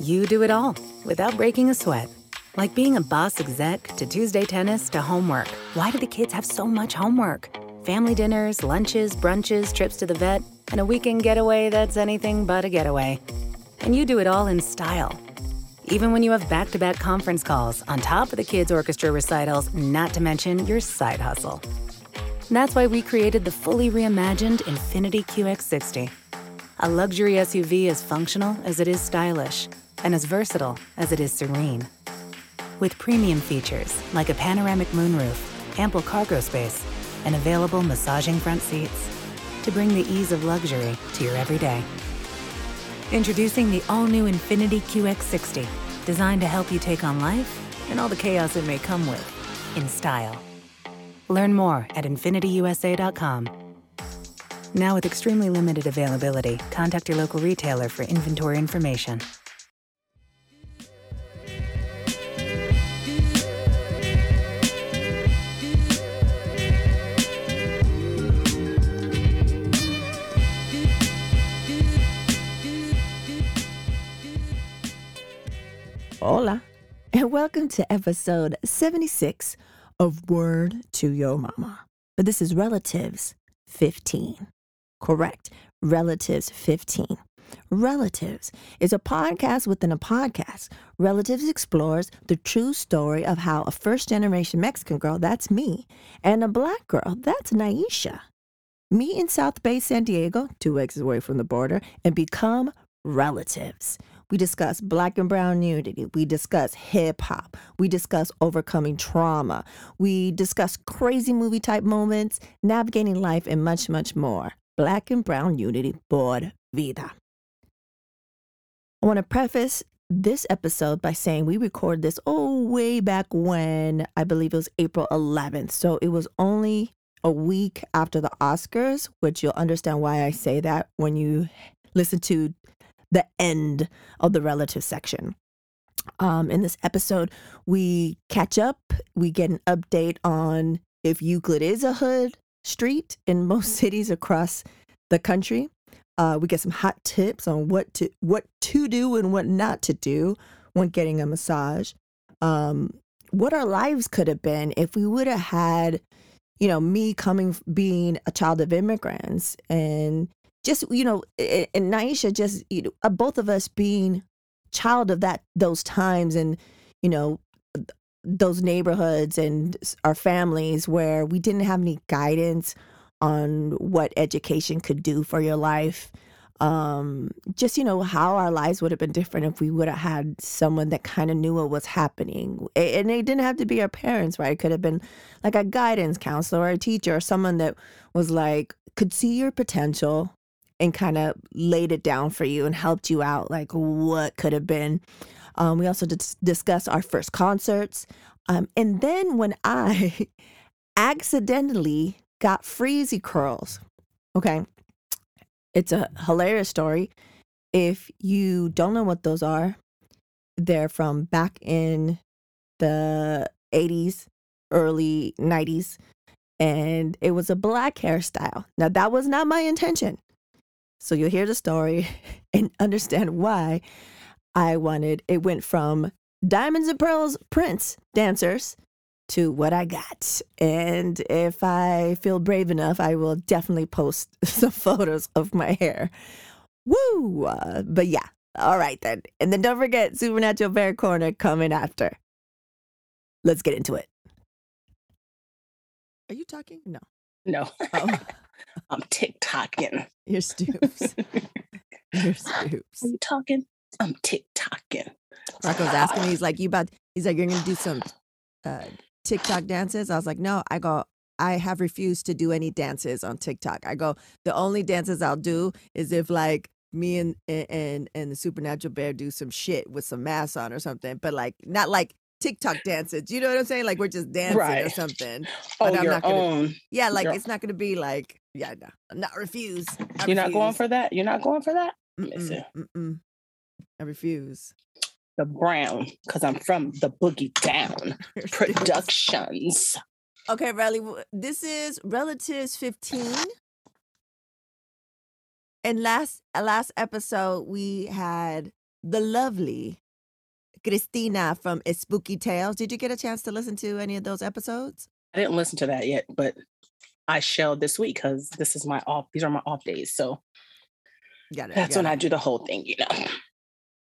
You do it all without breaking a sweat. Like being a boss exec to Tuesday tennis to homework. Why do the kids have so much homework? Family dinners, lunches, brunches, trips to the vet, and a weekend getaway that's anything but a getaway. And you do it all in style. Even when you have back to back conference calls on top of the kids' orchestra recitals, not to mention your side hustle. That's why we created the fully reimagined INFINITI QX60. A luxury SUV as functional as it is stylish, and as versatile as it is serene. With premium features like a panoramic moonroof, ample cargo space, and available massaging front seats to bring the ease of luxury to your everyday. Introducing the all new INFINITI QX60, designed to help you take on life and all the chaos it may come with in style. Learn more at infinitiusa.com. Now, with extremely limited availability, contact your local retailer for inventory information. Hola, and welcome to episode 76 of Word to Your Mama. But this is Relatives 15. Correct, Relatives 15. Relatives is a podcast within a podcast. Relatives explores the true story of how a first generation Mexican girl, that's me, and a black girl, that's Naisha, meet in South Bay, San Diego, two exits away from the border, and become relatives. We discuss black and brown unity. We discuss hip hop. We discuss overcoming trauma. We discuss crazy movie type moments, navigating life, and much, much more. Black and brown unity por vida. I want to preface this episode by saying we recorded this oh way back when I believe it was April 11th. So it was only a week after the Oscars, which you'll understand why I say that when you listen to the end of the relative section. Um, in this episode, we catch up, we get an update on if Euclid is a hood street in most cities across the country. Uh, we get some hot tips on what to what to do and what not to do when getting a massage. Um, what our lives could have been if we would have had, you know, me coming being a child of immigrants and just you know and Naisha just you know uh, both of us being child of that those times and you know those neighborhoods and our families where we didn't have any guidance on what education could do for your life. Um just you know how our lives would have been different if we would have had someone that kind of knew what was happening. And it didn't have to be our parents right? It could have been like a guidance counselor or a teacher or someone that was like could see your potential and kind of laid it down for you and helped you out, like what could have been. Um, we also dis- discussed our first concerts. Um, and then when I accidentally got freezy curls, okay, it's a hilarious story. If you don't know what those are, they're from back in the 80s, early 90s, and it was a black hairstyle. Now, that was not my intention. So you'll hear the story and understand why I wanted it went from Diamonds and Pearls Prince dancers to what I got. And if I feel brave enough, I will definitely post some photos of my hair. Woo! Uh, but yeah, all right then. And then don't forget Supernatural Bear Corner coming after. Let's get into it. Are you talking? No. No. Oh. I'm TikToking. You're stoops. You're stoops. Are you talking? I'm TikToking. Rocco's asking me, he's like, you about, he's like, you're going to do some uh, TikTok dances? I was like, no, I go, I have refused to do any dances on TikTok. I go, the only dances I'll do is if like me and and and the supernatural bear do some shit with some masks on or something, but like not like TikTok dances. You know what I'm saying? Like we're just dancing right. or something. But oh, I'm your not gonna, own. Yeah, like your... it's not gonna be like yeah, no, not refuse. I You're refuse. not going for that. You're not going for that. Mm-mm, mm-mm. I refuse. The brown, because I'm from the Boogie Down Productions. Okay, Riley, this is Relatives 15. And last uh, last episode we had the lovely Christina from Spooky Tales. Did you get a chance to listen to any of those episodes? I didn't listen to that yet, but I shall this week because this is my off. These are my off days, so Got it. that's got when it. I do the whole thing. You know.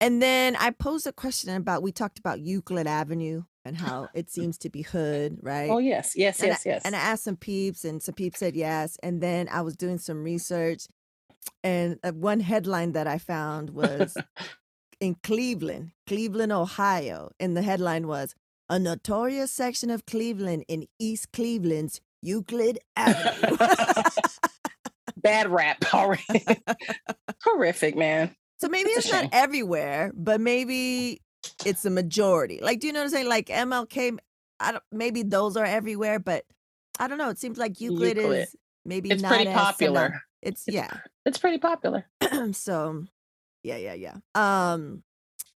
And then I posed a question about we talked about Euclid Avenue and how it seems to be hood, right? Oh yes, yes, and yes, I, yes. And I asked some peeps, and some peeps said yes. And then I was doing some research, and uh, one headline that I found was in Cleveland, Cleveland, Ohio. And the headline was A Notorious Section of Cleveland in East Cleveland's Euclid Avenue. Bad rap already. Horrific, man. So maybe It's it's not everywhere, but maybe it's a majority. Like, do you know what I'm saying? Like MLK, I don't, maybe those are everywhere, but I don't know. It seems like Euclid, Euclid. is maybe It's not pretty popular. It's yeah. It's pretty popular. so yeah, yeah, yeah. Um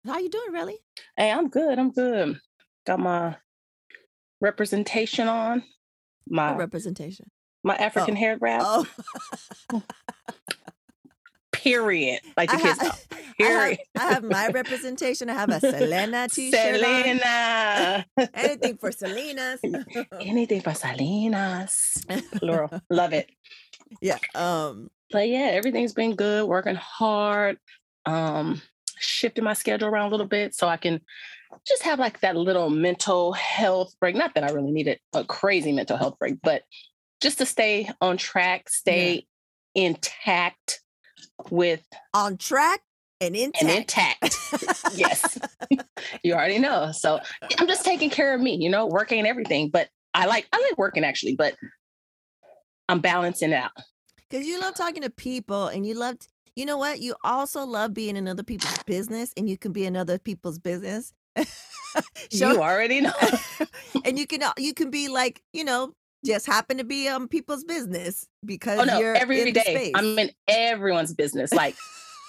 how you doing, really? Hey, I'm good. I'm good. Got my representation on. My representation. my African hair wrap. Oh Period. Like the I, kids. ha- know. I have, Period. I have my representation. I have a Selena t-shirt. Selena. Anything for Selena's. Anything for Salinas. Laurel. Love it. yeah. Um But yeah, everything's been good, working hard. Um, shifting my schedule around a little bit so I can just have like that little mental health break. Not that I really needed a crazy mental health break, but just to stay on track, stay intact with on track and intact. and intact. yes. you already know. So I'm just taking care of me, you know, working and everything. But I like I like working actually, but I'm balancing out. Because you love talking to people and you love, you know what? You also love being in other people's business and you can be in other people's business. Show- You already know. and you can uh, you can be like, you know, just happen to be um people's business because Oh no, you're every in the space. I'm in everyone's business. Like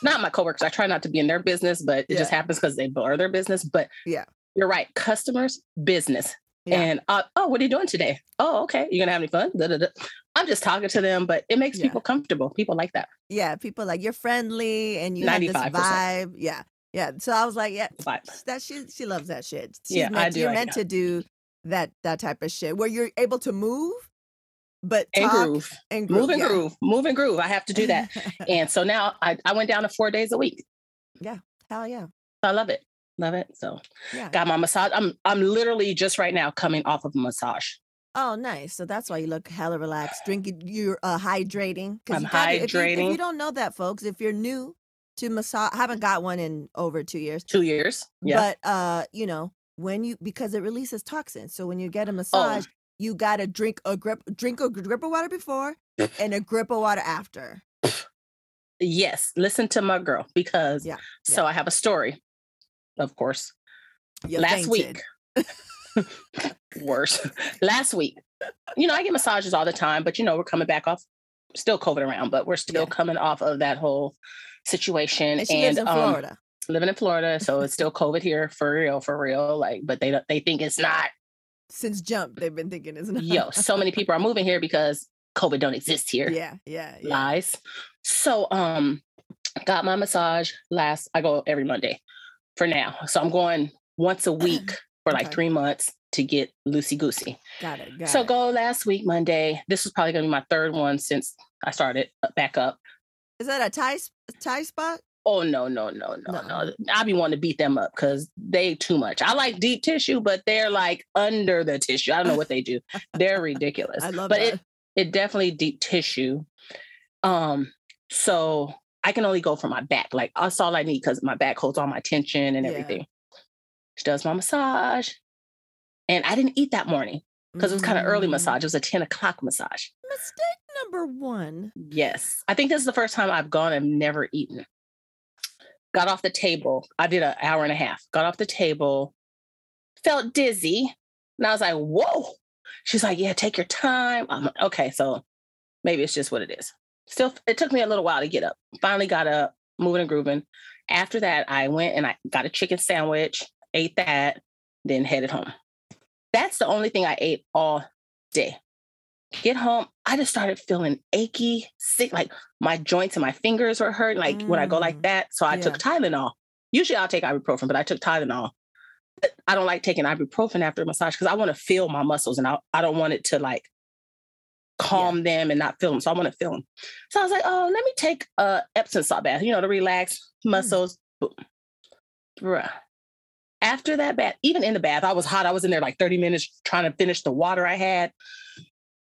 not my coworkers. I try not to be in their business, but it just happens because they blur their business. But Yeah. you're right. Customers, business. Yeah. And uh, oh, what are you doing today? Oh, okay. You gonna have any fun? Da, da, da. I'm just talking to them, but it makes Yeah. people comfortable. People like that. yeah, people like you're friendly and you have this 95%. vibe. Yeah. Yeah. So I was like, yeah, Vibe. that she she loves that shit. She's Yeah, I do You're meant to do that that type of shit where you're able to move, but And talk groove. and groove. Move and yeah. groove. Move and groove. I have to do that. and so now I, I went down to four days a week. Yeah hell yeah. I love it. Love it. So Yeah. got my massage. I'm I'm literally just right now coming off of a massage. Oh, nice. So that's why you look hella relaxed. Drinking, you're uh, hydrating. I'm you gotta- if you- If you, don't know that, folks, if you're new to massage, I haven't got one in over two years. Two years. Yeah. But uh, you know, when you because it releases toxins. So when you Oh. get a massage, you gotta drink a grip, drink a grip of water before and a grip of water after. Yes, listen to my girl because Yeah, so I have a story, of course. You Last fainted. week, worse. Last week, you know, I get massages all the time, but you know, we're coming back off, still COVID around, but we're still Yeah. coming off of that whole situation. and she lives in um, Florida. Living in Florida, so it's still COVID here for real, for real. Like, but they they think it's not. Since jump, they've been thinking it's not. Yo, so many people are moving here because COVID don't exist here. yeah, yeah, yeah. lies. So um got my massage last I go every Monday for now. So I'm going once a week for like Okay. three months to get loosey goosey. Got it. Got So it. go last week Monday. This was probably gonna be my third one since I started uh, back up. Is that a tie sp- tie spot? Oh no, no, no, no, No. no. I be wanting to beat them up because they too much. I like deep tissue, but they're like under the tissue. I don't know what they do. They're ridiculous. I love but that. it it definitely deep tissue. Um, so I can only go for my back. Like that's all I need because my back holds all my tension and Yeah. everything. She does my massage. And I didn't eat that morning because it was kind of early Mm. massage. It was a 10 o'clock massage. Mistake number one. Yes. I think this is the first time I've gone and never eaten. Got off the table. I did an hour and a half. Got off the table, felt dizzy. And I was like, whoa. She's like, yeah, take your time. I'm okay, so maybe it's just what it is. Still, it took me a little while to get up. Finally got up, moving and grooving. After that, I went and I got a chicken sandwich, ate that, then headed home. That's the only thing I ate all day. Get home, I just started feeling achy, sick, like my joints and my fingers were hurting, like when I go like Mm, that. So I took. Tylenol. Usually I'll take ibuprofen, but I took Tylenol. I don't like taking ibuprofen after a massage because I want to feel my muscles and I, I don't want it to like calm yeah. them and not feel them. So I want to feel them. So I was like, oh, let me take a Epsom salt bath, you know, to relax mm. muscles. Mm. Bruh. After that bath, even in the bath, I was hot. I was in there like 30 minutes trying to finish the water I had.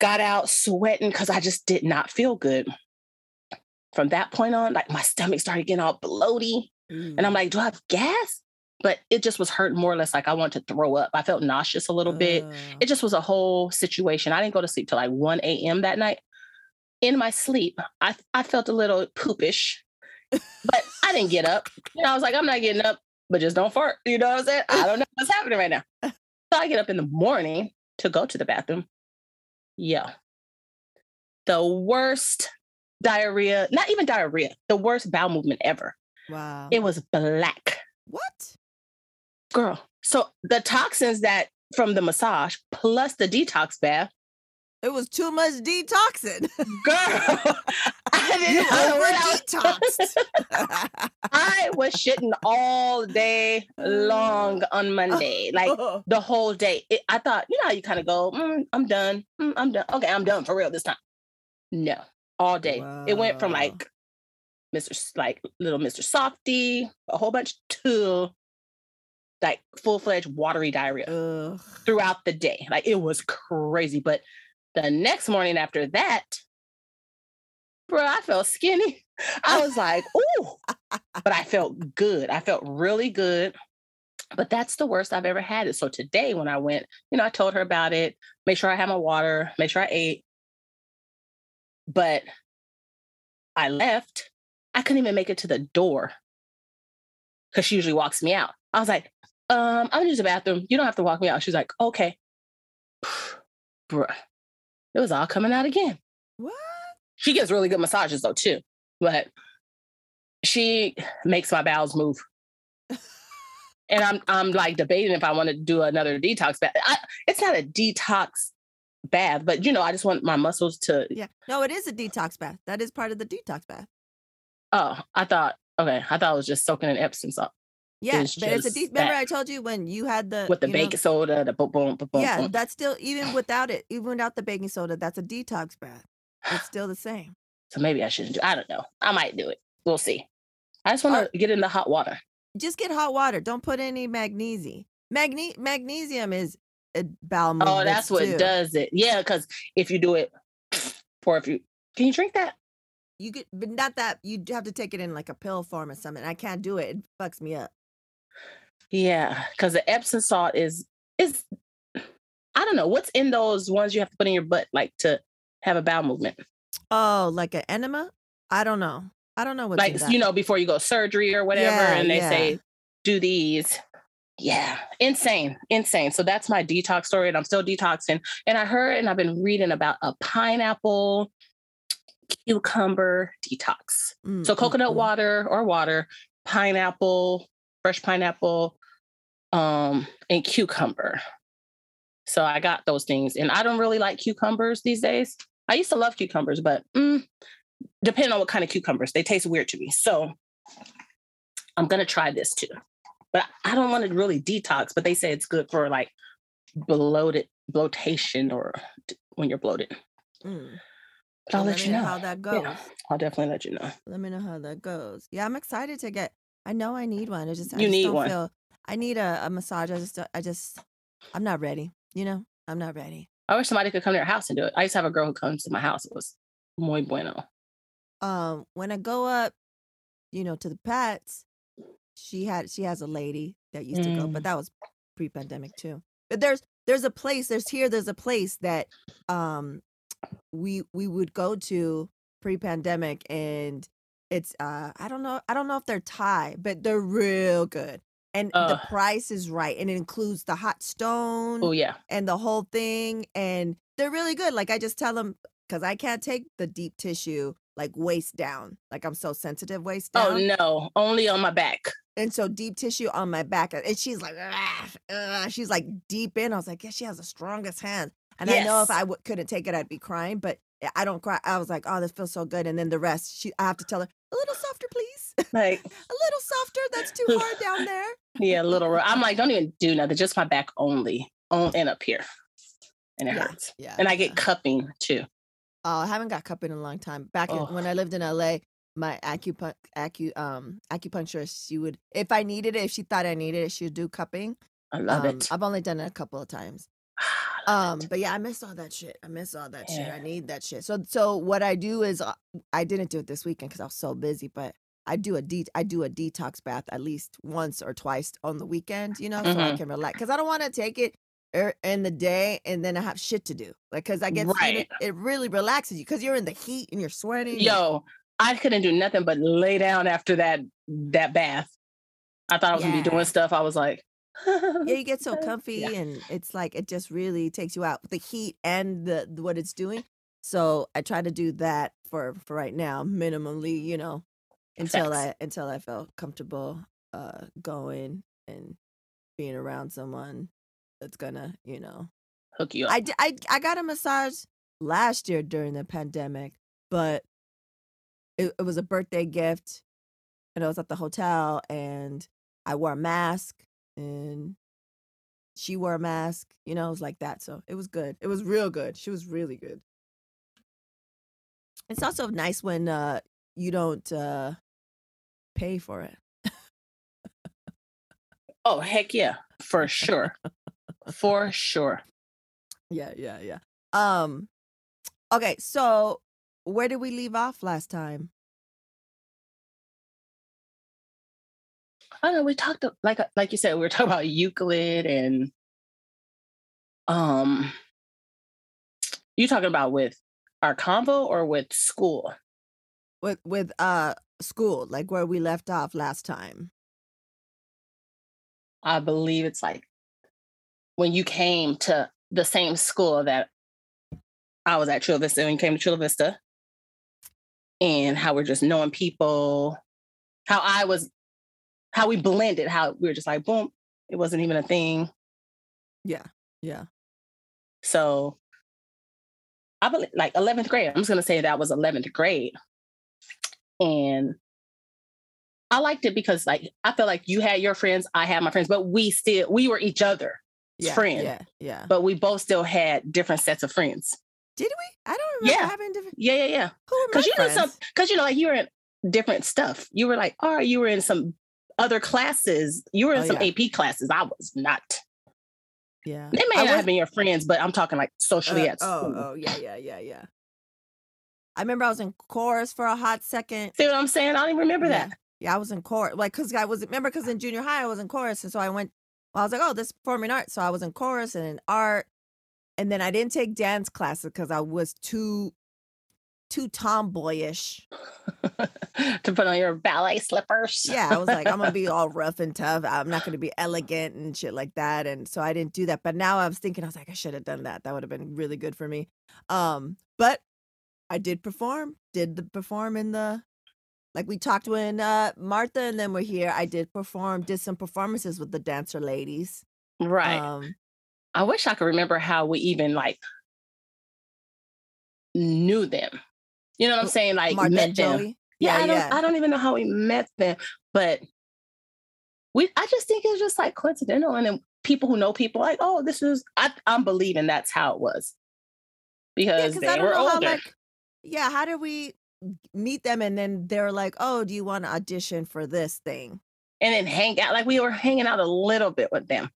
Got out sweating because I just did not feel good. From that point on, like my stomach started getting all bloaty. Mm. And I'm mm. like, do I have gas? But it just was hurting more or less like I wanted to throw up. I felt nauseous a little uh. bit. It just was a whole situation. I didn't go to sleep till like 1 a.m. that night. In my sleep, I, I felt a little poopish, but I didn't get up. You know, I was like, I'm not getting up, but just don't fart. You know what I'm saying? I don't know what's happening right now. So I get up in the morning to go to the bathroom. Yeah. The worst diarrhea, not even diarrhea, the worst bowel movement ever. Wow. It was black. What? Girl. So the toxins that from the massage plus the detox bath. It was too much detoxing. Girl. I didn't you over detoxed. I was shitting all day long on Monday, like the whole day. It, I thought, you know how you kind of go, mm, I'm done. Mm, I'm done. Okay, I'm done for real this time. No, all day. Wow. It went from like Mr. like little Mr. Softy, a whole bunch to like full fledged watery diarrhea Ugh. throughout the day. Like it was crazy. But the next morning after that, bro, I felt skinny. I was like, ooh, but I felt good. I felt really good. But that's the worst I've ever had it. So today when I went, you know, I told her about it, make sure I had my water, make sure I ate. But I left I couldn't even make it to the door because she usually walks me out. I was like, um, I'm gonna use the bathroom. You don't have to walk me out. She's like, okay. Bruh. It was all coming out again. What? She gives really good massages though, too. But she makes my bowels move. and I'm I'm like debating if I want to do another detox bath. I, it's not a detox bath, but you know, I just want my muscles to Yeah. No, it is a detox bath. That is part of the detox bath. Oh, I thought okay. I thought it was just soaking in Epsom salt. Yeah, it's but it's a deep. Remember, I told you when you had the with the baking know, soda, the boom, boom, boom. Yeah, that's still even without it, even without the baking soda, that's a detox bath. It's still the same. So maybe I shouldn't do. I don't know. I might do it. We'll see. I just want to get in the hot water. Just get hot water. Don't put any magnesium. Magne- magnesium is a bowel. Oh, that's what too. does it. Yeah, because if you do it, or if you can you drink that? You get, but not that you have to take it in like a pill form or something. I can't do it. It fucks me up. Yeah, because the Epsom salt is is I don't know what's in those ones you have to put in your butt like to have a bowel movement. Oh, like an enema? I don't know. I don't know what like you know before you go surgery or whatever, yeah, and they yeah. say do these. Yeah, insane, insane. So that's my detox story, and I'm still detoxing. And I heard and I've been reading about a pineapple cucumber detox. Mm, so coconut mm, water or water, pineapple, fresh pineapple, um, and cucumber. So I got those things, and I don't really like cucumbers these days. I used to love cucumbers, but mm, depending on what kind of cucumbers, they taste weird to me. So I'm gonna try this too. But I don't want to really detox, but they say it's good for like bloated bloatation or when you're bloated. Mm. I'll let, let you know how that goes. Yeah, I'll definitely let you know. Let me know how that goes. Yeah, I'm excited to get. I know I need one. I just I you just need don't one. Feel, I need a, a massage. I just I just I'm not ready. You know, I'm not ready. I wish somebody could come to your house and do it. I used to have a girl who comes to my house. It was muy bueno. Um, when I go up, you know, to the Pats, she had she has a lady that used mm. to go, but mm. that was pre-pandemic too. But there's there's a place. There's here. There's a place that um we we would go to pre-pandemic and it's uh I don't know I don't know if they're Thai, but they're real good. And uh, the price is right and it includes the hot stone. Oh yeah. And the whole thing and they're really good. Like I just tell them cuz I can't take the deep tissue like waist down. Like I'm so sensitive waist oh, down. Oh no, only on my back. And so deep tissue on my back. And she's like, she's like deep in. I was like, yeah, she has the strongest hands. And yes. I know if I w- couldn't take it, I'd be crying, but I don't cry. I was like, oh, this feels so good. And then the rest, she, I have to tell her a little softer. Like a little softer. That's too hard down there. Yeah, a little. I'm like, don't even do nothing. Just my back only, on and up here, and it Yeah, hurts. Yeah. And I get yeah. cupping too. Oh, I haven't got cupping in a long time. Back in, Oh. when I lived in LA, my acupunc- acu um acupuncturist, she would if I needed it, if she thought I needed it, she would do cupping. I love um, it. I've only done it a couple of times. Love Um, it. but yeah, I miss all that shit. I miss all that shit. I need that shit. So so what I do is uh, I didn't do it this weekend because I was so busy, but I do a de- I do a detox bath at least once or twice on the weekend, you know, so I Mhm. can relax. Because I don't want to take it er, in the day and then I have shit to do. Like, because I get Right. it really relaxes you because you're in the heat and you're sweating. Yo, I couldn't do nothing but lay down after that that bath. I thought I was gonna be doing stuff. I was like, yeah, you get so comfy yeah. and it's like it just really takes you out the heat and the- what it's doing. So I try to do that for for right now, minimally, you know, until Facts. I until I felt comfortable uh going and being around someone that's gonna, you know. hook you up. I got a massage last year during the pandemic, but it, it was a birthday gift and I was at the hotel and I wore a mask and she wore a mask, you know, it was like that. So it was good. It was real good. She was really good. It's also nice when uh you don't uh pay for it. oh heck yeah, for sure, for sure. Yeah, yeah, yeah. Um okay, so where did we leave off last time? I don't know. We talked like like you said, we were talking about Euclid and um. You talking about with our convo or with school? With with uh school, like where we left off last time. I believe it's like when you came to the same school that I was at Chula Vista when you came to Chula Vista, and how we're just knowing people, how I was, how we blended, how we were just like, boom, it wasn't even a thing. Yeah. Yeah. So I believe like 11th grade, I'm just going to say that was 11th grade. And I liked it because like I felt like you had your friends, I had my friends, but we still we were each other's Yeah. friend. Yeah. Yeah. But we both still had different sets of friends. Did we? I don't remember Yeah. having different Yeah, yeah, yeah. who Because you know friends? some because you know, like you were in different stuff. You were like, oh, you were in some other classes. You were in Oh, some yeah. AP classes. I was not. Yeah. They may I not have been your friends, but I'm talking like socially uh, at school. oh, oh, yeah, yeah, yeah, yeah. I remember I was in chorus for a hot second. See what I'm saying? I don't even remember Yeah. that. Yeah, I was in chorus. Like, cause I was remember, cause in junior high I was in chorus, and so I went. Well, I was like, oh, this performing arts, so I was in chorus and in art, and then I didn't take dance classes because I was too, too tomboyish. to put on your ballet slippers. Yeah, I was like, I'm gonna be all rough and tough. I'm not gonna be elegant and shit like that. And so I didn't do that. But now I was thinking, I was like, I should have done that. That would have been really good for me. Um, but I did perform. Did the perform in the like we talked when uh Martha and them were here. I did perform, did some performances with the dancer ladies. right. Um, I wish I could remember how we even like knew them. You know what I'm saying? Like Martha met them. Yeah, Yeah, I don't yeah. I don't even know how we met them, but we I just think it's just like coincidental. And then people who know people like, oh, this is I I'm believing that's how it was. Yeah, Because I they don't were know older. how like yeah, how did we meet them and then they're like, Oh, do you want to audition for this thing? and then hang out. Like we were hanging out a little bit with them.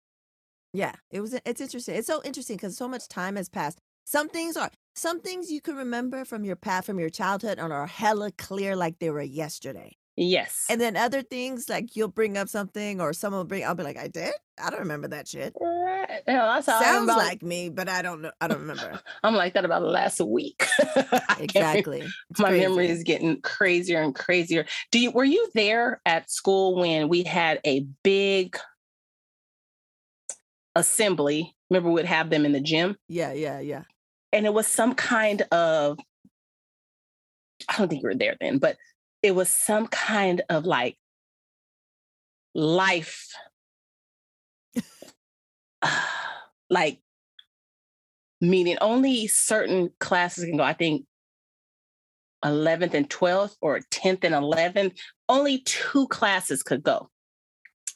Yeah, it was. It's interesting. It's so interesting because so much time has passed. Some things are some things you can remember from your past, from your childhood, and are hella clear like they were yesterday. Yes. And then other things like you'll bring up something, or someone will bring. I'll be like, I did. I don't remember that shit. Right. How Sounds about- like me, but I don't know. I don't remember I'm like that about the last week. Exactly. My crazy. memory is getting crazier and crazier. Do you were you there at school when we had a big assembly? Remember we'd have them in the gym Yeah, yeah, yeah. and it was some kind of I don't think you were there then, but it was some kind of like life like meaning only certain classes can go. I think 11th and 12th or 10th and 11th only two classes could go,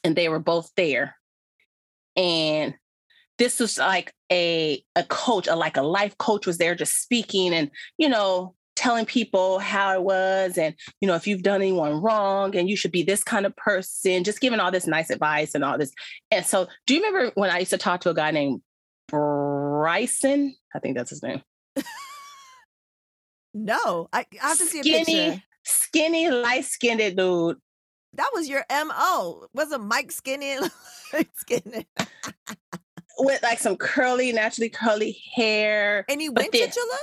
and they were both there. And this was like a a coach, a, like a life coach was there just speaking and you know telling people how it was and you know if you've done anyone wrong and you should be this kind of person just giving all this nice advice and all this. And so do you remember when i used to talk to a guy named bryson? I think that's his name. No i, I have to see a skinny picture. skinny light-skinned dude. That was your mo wasn't mike skinny skinny with like some curly naturally curly hair and he went then- to chula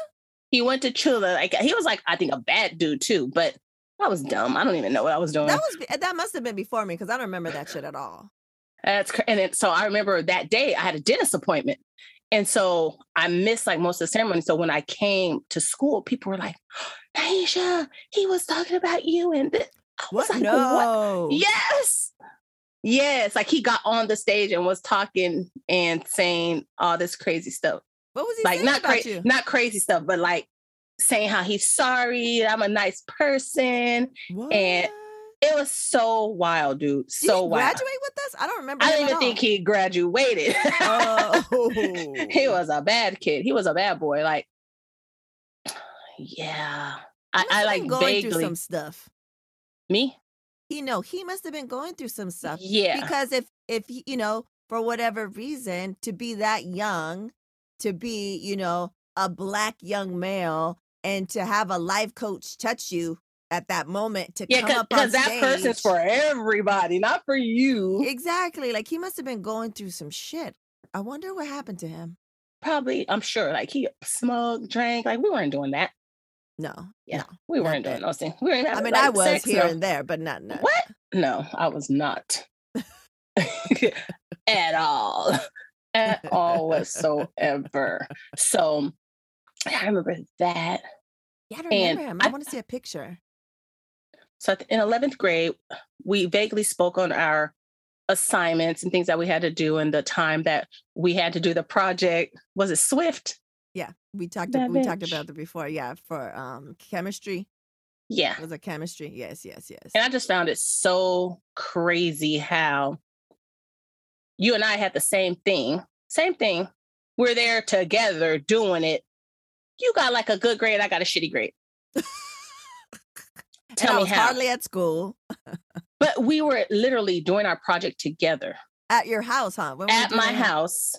he went to chula like he was like i think a bad dude too but I was dumb. I don't even know what I was doing. that was that must have been before me because i don't remember that shit at all That's and it, so I remember that day I had a dentist appointment, and so I missed like most of the ceremony. So when I came to school, people were like, "Naisha, he was talking about you," and th-. I was what like, no Yes, yes. Like he got on the stage and was talking and saying all this crazy stuff. What was he Like saying not crazy, not crazy stuff, but like saying how he's sorry. I'm a nice person. what? It was so wild, dude. So wild. Did wild. graduate with us i don't remember I don't even think he graduated. oh he was a bad kid. He was a bad boy. Like, yeah. I, I like going through some stuff me. you know he must have been going through some stuff Yeah. because if if you know for whatever reason to be that young to be you know a black young male and to have a life coach touch you at that moment to yeah, come up on because that person's for everybody, not for you. exactly like he must have been going through some shit i wonder what happened to him Probably, I'm sure. Like he smoked, drank. Like we weren't doing that. no Yeah, no, we weren't doing those things. We weren't i mean like, i was sex, here no. and there but not, not What? No, I was not. At all. At all whatsoever. So I remember that. yeah i don't And remember him i I- want to see a picture So in 11th grade, we vaguely spoke on our assignments and things that we had to do and the time that we had to do the project. Was it Swift? yeah we talked That we talked about it before yeah for um chemistry Yeah. was it chemistry yes yes yes And I just found it so crazy how you and I had the same thing. Same thing. We're there together doing it. You got like a good grade, I got a shitty grade. Tell me how. hardly at school But we were literally doing our project together. at your house, huh? At my house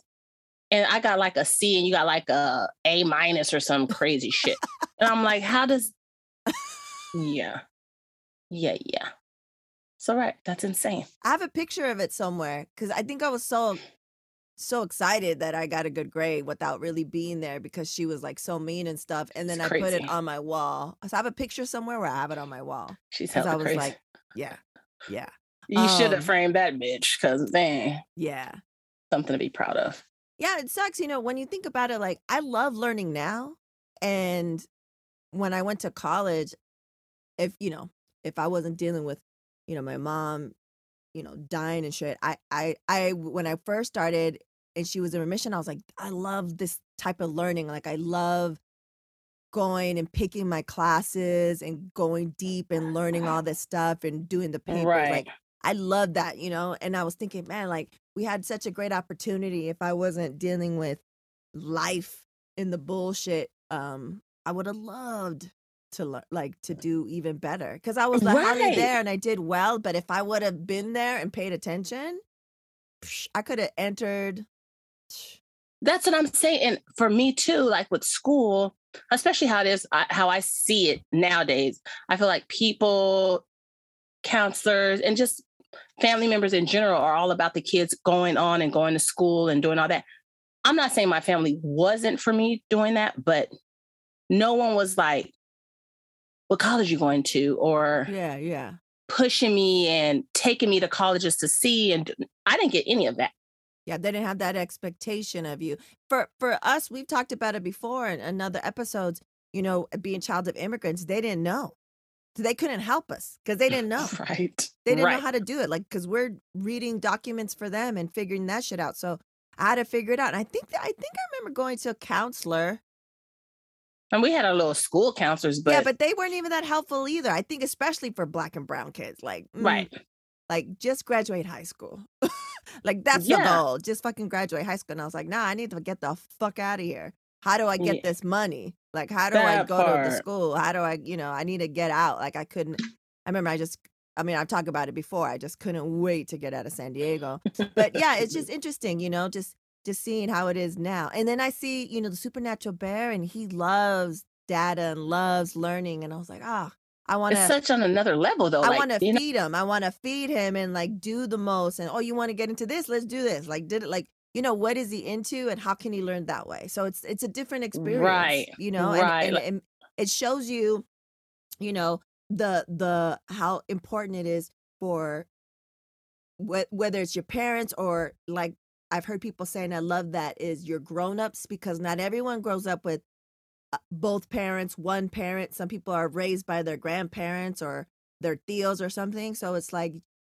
and I got like a C and you got like a A minus or some crazy shit. And I'm like, how does Yeah. Yeah, yeah. It's all right. That's insane. I have a picture of it somewhere because I think I was so so excited that I got a good grade without really being there because she was like so mean and stuff. And then It's I put it on my wall. So I have a picture somewhere where I have it on my wall She's I was crazy. like, yeah, yeah, you should um, have framed that bitch because man, yeah. something to be proud of. Yeah, it sucks. You know, when you think about it, like I love learning now. And when I went to college, if you know, if I wasn't dealing with, you know, my mom, you know, dying and shit, I, I, I, when I first started and she was in remission, I was like, I love this type of learning. Like, I love going and picking my classes and going deep and learning all this stuff and doing the papers. Right. Like, I love that, you know. And I was thinking, man, like we had such a great opportunity. If I wasn't dealing with life in the bullshit, um, I would have loved to learn, like to do even better. Because I was like Right. there and I did well. But if I would have been there and paid attention, psh, I could have entered. That's what I'm saying. And for me too, like with school, especially how it is, I- how I see it nowadays, I feel like people, counselors, and just family members in general are all about the kids going on and going to school and doing all that. I'm not saying my family wasn't for me doing that, but no one was like, what college you going to? Or Yeah, yeah. pushing me and taking me to colleges to see. And I didn't get any of that. Yeah, they didn't have that expectation of you. For for us, we've talked about it before in, another episodes. You know, uh, being child of immigrants, they didn't know. They couldn't help us because they didn't know. Right. They didn't right. know how to do it. Like, because we're reading documents for them and figuring that shit out. So I had to figure it out. And I think that I think I remember going to a counselor And we had our little school counselors, but yeah, but they weren't even that helpful either. I think especially for black and brown kids, like mm, right. like just graduate high school. like that's the goal. Just fucking graduate high school. And I was like, nah, I need to get the fuck out of here. How do I get Yeah. this money? Like, how do I That go to the school? How do I, you know, I need to get out. Like I couldn't I remember I just I mean, I've talked about it before. I just couldn't wait to get out of San Diego. But yeah, it's just interesting, you know, just just seeing how it is now. And then I see, you know, the supernatural bear and he loves data and loves learning. And I was like, ah, I want to It's such on another level though. I like, want to you know, feed him. I want to feed him and like do the most. And oh, you want to get into this? Let's do this. Like, did it like you know what is he into and how can he learn that way? So it's it's a different experience, Right, You know, and- right, and, like- and it shows you, you know, the the how important it is for wh- whether it's your parents or like I've heard people saying I love that is your grown-ups because not everyone grows up with uh, both parents, one parent. Some people are raised by their grandparents or their tios or something. So it's like,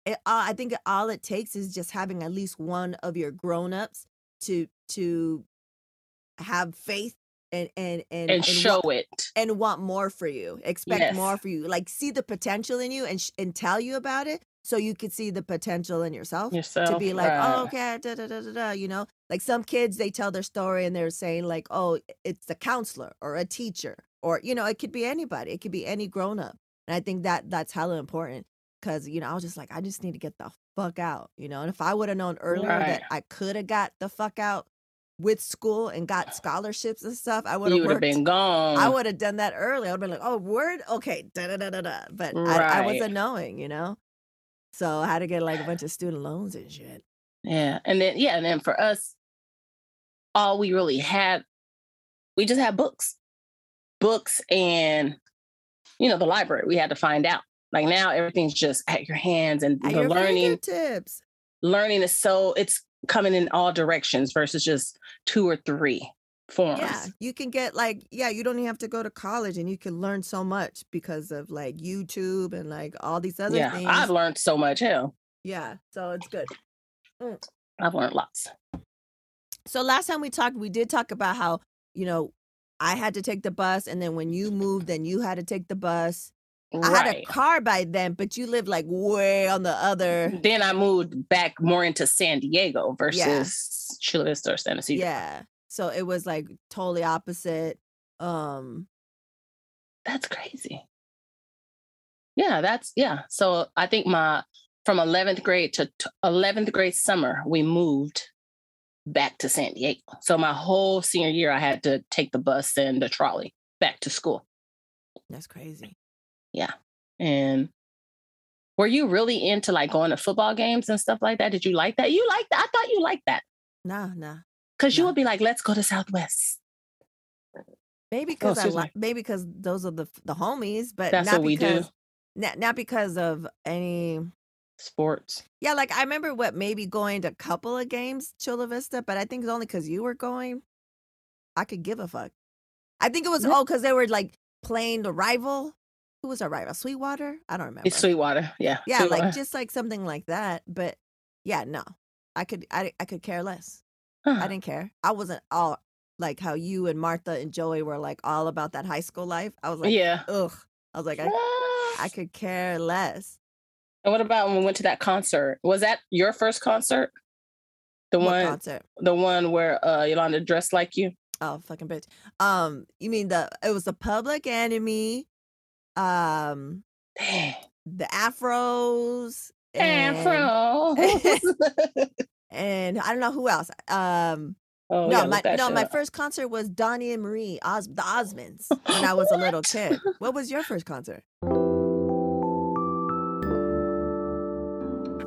it, I think all it takes is just having at least one of your grown-ups to to have faith and and and, and wa- show it. and want more for you, expect more for you, like see the potential in you and sh- and tell you about it, so you could see the potential in yourself Yourself. to be like, oh, right. oh, okay, da, da, da, da, da, you know, like some kids they tell their story and they're saying like, oh, it's the counselor or a teacher or you know, it could be anybody, it could be any grown up, and I think that that's hella important because you know I was just like, I just need to get the fuck out, you know, and if I would have known earlier Right. that I could have got the fuck out with school and got scholarships and stuff, I would have You would have worked. been gone. I would have done that early. I would have been like, oh, word? Okay. Da, da, da, da, da. But I, I wasn't knowing, you know? So I had to get like a bunch of student loans and shit. Yeah. And then yeah, and then for us, all we really had, we just had books. Books and you know, the library. We had to find out. Like now everything's just at your hands and At the learning tips. learning is so it's coming in all directions versus just two or three forms. Yeah. You can get like, yeah, you don't even have to go to college and you can learn so much because of like YouTube and like all these other Yeah. things. I've learned so much. Hell, yeah. So it's good. Mm. I've learned lots. So last time we talked, we did talk about how, you know, I had to take the bus and then when you moved, then you had to take the bus. I had a car by then, but you lived like way on the other. Then I moved back more into San Diego versus Chula Vista or San Ysidro. Yeah. So it was like totally opposite. Um That's crazy. Yeah, that's yeah. So I think my from 11th grade to t- 11th grade summer, we moved back to San Diego. So my whole senior year, I had to take the bus and the trolley back to school. that's crazy. Yeah. And were you really into like going to football games and stuff like that? Did you like that? You like that? I thought you liked that Nah, nah. Because you No. would be like, "Let's go to Southwest." Maybe oh, because I excuse like maybe because those are the the homies, but That's not what we do. because not, not because of any Sports. yeah, like I remember what maybe going to a couple of games, Chula Vista, but I think it's only because you were going. I could give a fuck. I think it was Yeah. oh, because they were like playing the rival. Who was our rival? Sweetwater? I don't remember. It's Sweetwater. Yeah. yeah, like just like something like that. But yeah, no, I could I I could care less. Huh. I didn't care. I wasn't all like how you and Martha and Joey were like all about that high school life. I was like, yeah. ugh. I was like, I, I could care less. And what about when we went to that concert? Was that your first concert? The What one, concert? the one where uh, Yolanda dressed like you. Oh, fucking bitch. Um, you mean the it was the Public Enemy, um, the Afros, and, Afro. and I don't know who else. Um, oh, no, gotta my look no, my up. first concert was Donnie and Marie, Os- the Osmonds, when I was a little kid. What was your first concert?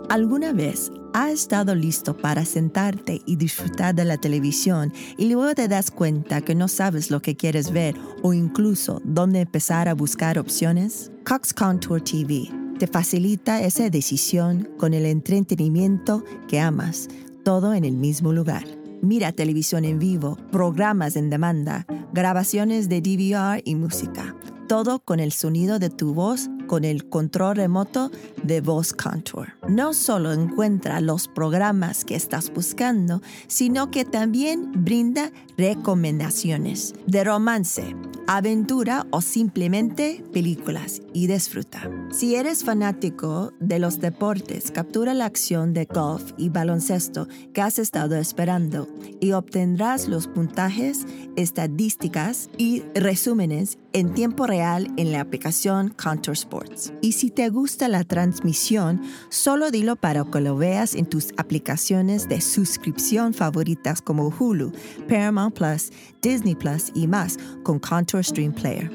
¿Alguna vez has estado listo para sentarte y disfrutar de la televisión y luego te das cuenta que no sabes lo que quieres ver o incluso dónde empezar a buscar opciones? Cox Contour TV te facilita esa decisión con el entretenimiento que amas, todo en el mismo lugar. Mira televisión en vivo, programas en demanda, grabaciones de DVR y música. Todo con el sonido de tu voz con el control remoto de Voz Contour. No solo encuentra los programas que estás buscando, sino que también brinda recomendaciones de romance, aventura o simplemente películas y disfruta. Si eres fanático de los deportes, captura la acción de golf y baloncesto que has estado esperando y obtendrás los puntajes, estadísticas y resúmenes en tiempo real en la aplicación Contour Sports. Y si te gusta la transmisión, solo dilo para que lo veas en tus aplicaciones de suscripción favoritas como Hulu, Paramount Plus, Disney Plus y más con Contour Stream Player.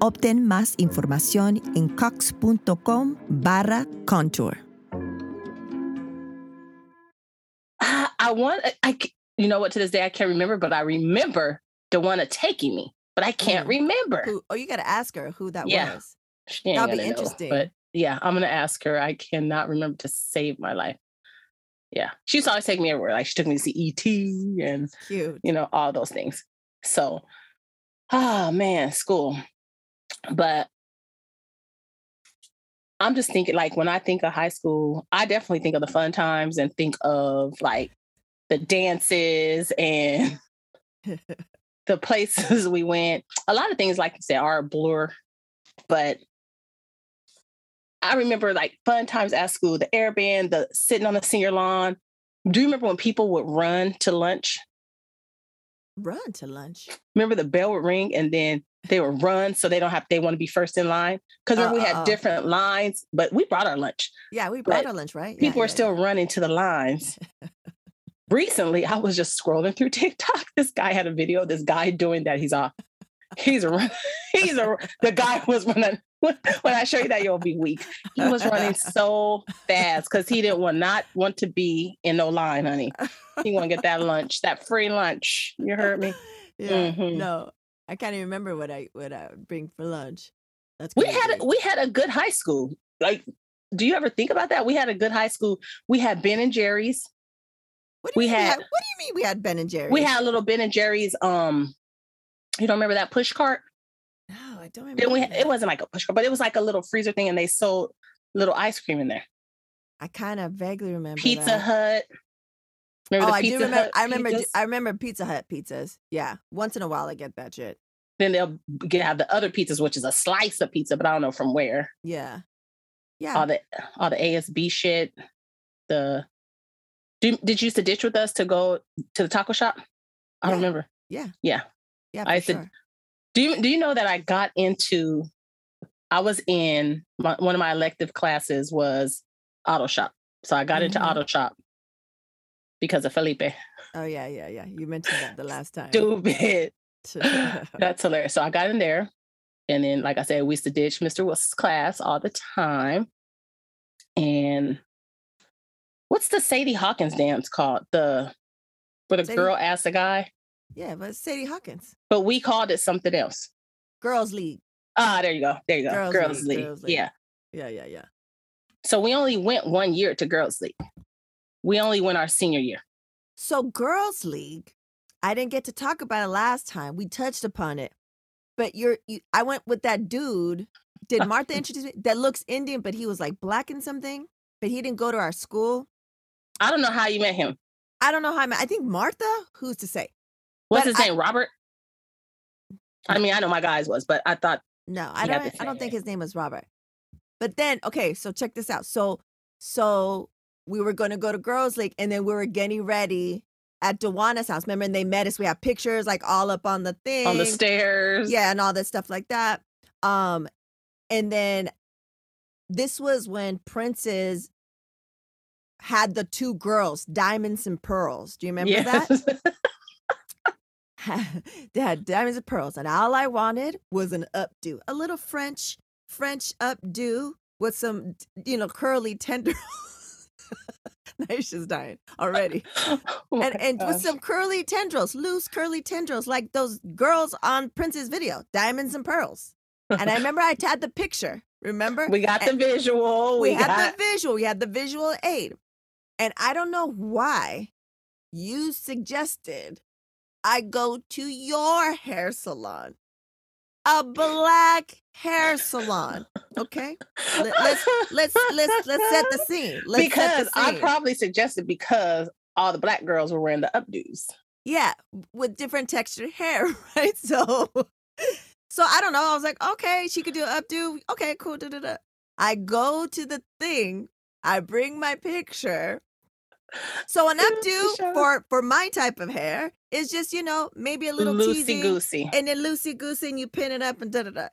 Obtén más información en cox.com barra contour. I, I want, I, you know what, to this day I can't remember, but I remember the one taking me, but I can't remember. Who, oh, you got to ask her who that Yeah. was. That'll be know, interesting. but yeah, I'm gonna ask her. I cannot remember to save my life. Yeah, she used to always take me everywhere. Like she took me to see ET and Cute. you know all those things. So, oh man, school. But I'm just thinking, like when I think of high school, I definitely think of the fun times and think of like the dances and the places we went. A lot of things, like you said, are a blur, but I remember like fun times at school, the air band, the sitting on the senior lawn. Do you remember when people would run to lunch? Run to lunch. Remember the bell would ring and then they would run so they don't have they want to be first in line. Because remember we Uh, had uh, uh. different lines, but we brought our lunch. Yeah, we brought But our lunch, right? Yeah, People yeah, are still running to the lines. Recently, I was just scrolling through TikTok. This guy had a video. of This guy doing that. He's off. He's a he's a the guy was running. When I show you that, you'll be weak. He was running so fast because he didn't want not want to be in no line, honey. He want to get that lunch, that free lunch. You heard me. Yeah. Mhm. No, I can't even remember what I what I would bring for lunch. That's We had a, we had a good high school. Like, do you ever think about that? We had a good high school. We had Ben and Jerry's. What do we mean had- What do you mean we had Ben and Jerry's? We had a little Ben and Jerry's. Um, you don't remember that push cart? No, I don't remember. Then we it wasn't like a push cart, but it was like a little freezer thing, and they sold little ice cream in there. I kind of vaguely remember Pizza that. Hut. Remember Oh, I do remember. Hut I remember. pizzas? I remember Pizza Hut pizzas. Yeah, once in a while I get that shit. then they'll get have the other pizzas, which is a slice of pizza, but I don't know from where. Yeah, yeah. All the all the ASB shit. The do, did you used to ditch with us to go to the taco shop? I don't remember. Yeah. Yeah. yeah, I said- sure. Do you do you know that I got into? I was in my, one of my elective classes was auto shop, so I got into Mhm. auto shop because of Felipe. Oh yeah, yeah, yeah. You mentioned that the last time. Stupid. That's hilarious. So I got in there, and then, like I said, we used to ditch Mr. Wilson's class all the time. And what's the Sadie Hawkins dance called? The where the Sadie- girl asked the guy, yeah, but Sadie Hawkins, but we called it something else. Girls League. Ah, there you go. There you go. Girls Girls, League, League. Girls League. Yeah. Yeah, yeah, yeah. So we only went one year to Girls League. We only went our senior year. So Girls League, I didn't get to talk about it last time. We touched upon it, but you're. You, I went with that dude. Did Martha introduce me? That looks Indian, but he was like black and something. But he didn't go to our school. I don't know how you met him. I don't know how I met. I think Martha. Who's to say? What's But his I- name? Robert? I mean, I know my guys was, but I thought No, I don't. I don't think his name was Robert. But then, okay, so check this out. So, so we were going to go to Girls League, and then we were getting ready at Dewana's house. Remember, and they met us. We have pictures like all up on the thing, on the stairs. yeah, and all that stuff like that. Um, and then this was when Prince's had the two girls, Diamonds and Pearls. Do you remember that? They had diamonds and pearls, and all I wanted was an updo, a little French French updo with some, you know, curly tender. Naisha's dying already, Oh and and with some curly tendrils, loose curly tendrils, like those girls on Prince's video, diamonds and pearls. And I remember I had the picture. Remember, we got the visual. we, We, had got the visual. We had the visual aid. And I don't know why you suggested I go to your hair salon, a black hair salon. Okay. Let, let's let's let's let's set the scene. Let's because the I probably suggested because all the black girls were wearing the updos. yeah, with different textured hair, right? So so I don't know. I was like, okay, she could do an updo. Okay, cool. Da, da, da. I go to the thing. I bring my picture. So an updo for for my type of hair is just you know maybe a little Loosey goosey. and then loosey goosey and you pin it up and da da da.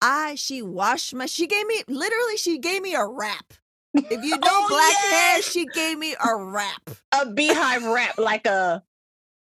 I she washed my she gave me literally she gave me a wrap. If you know Oh, black hair, she gave me a wrap. A beehive wrap, like a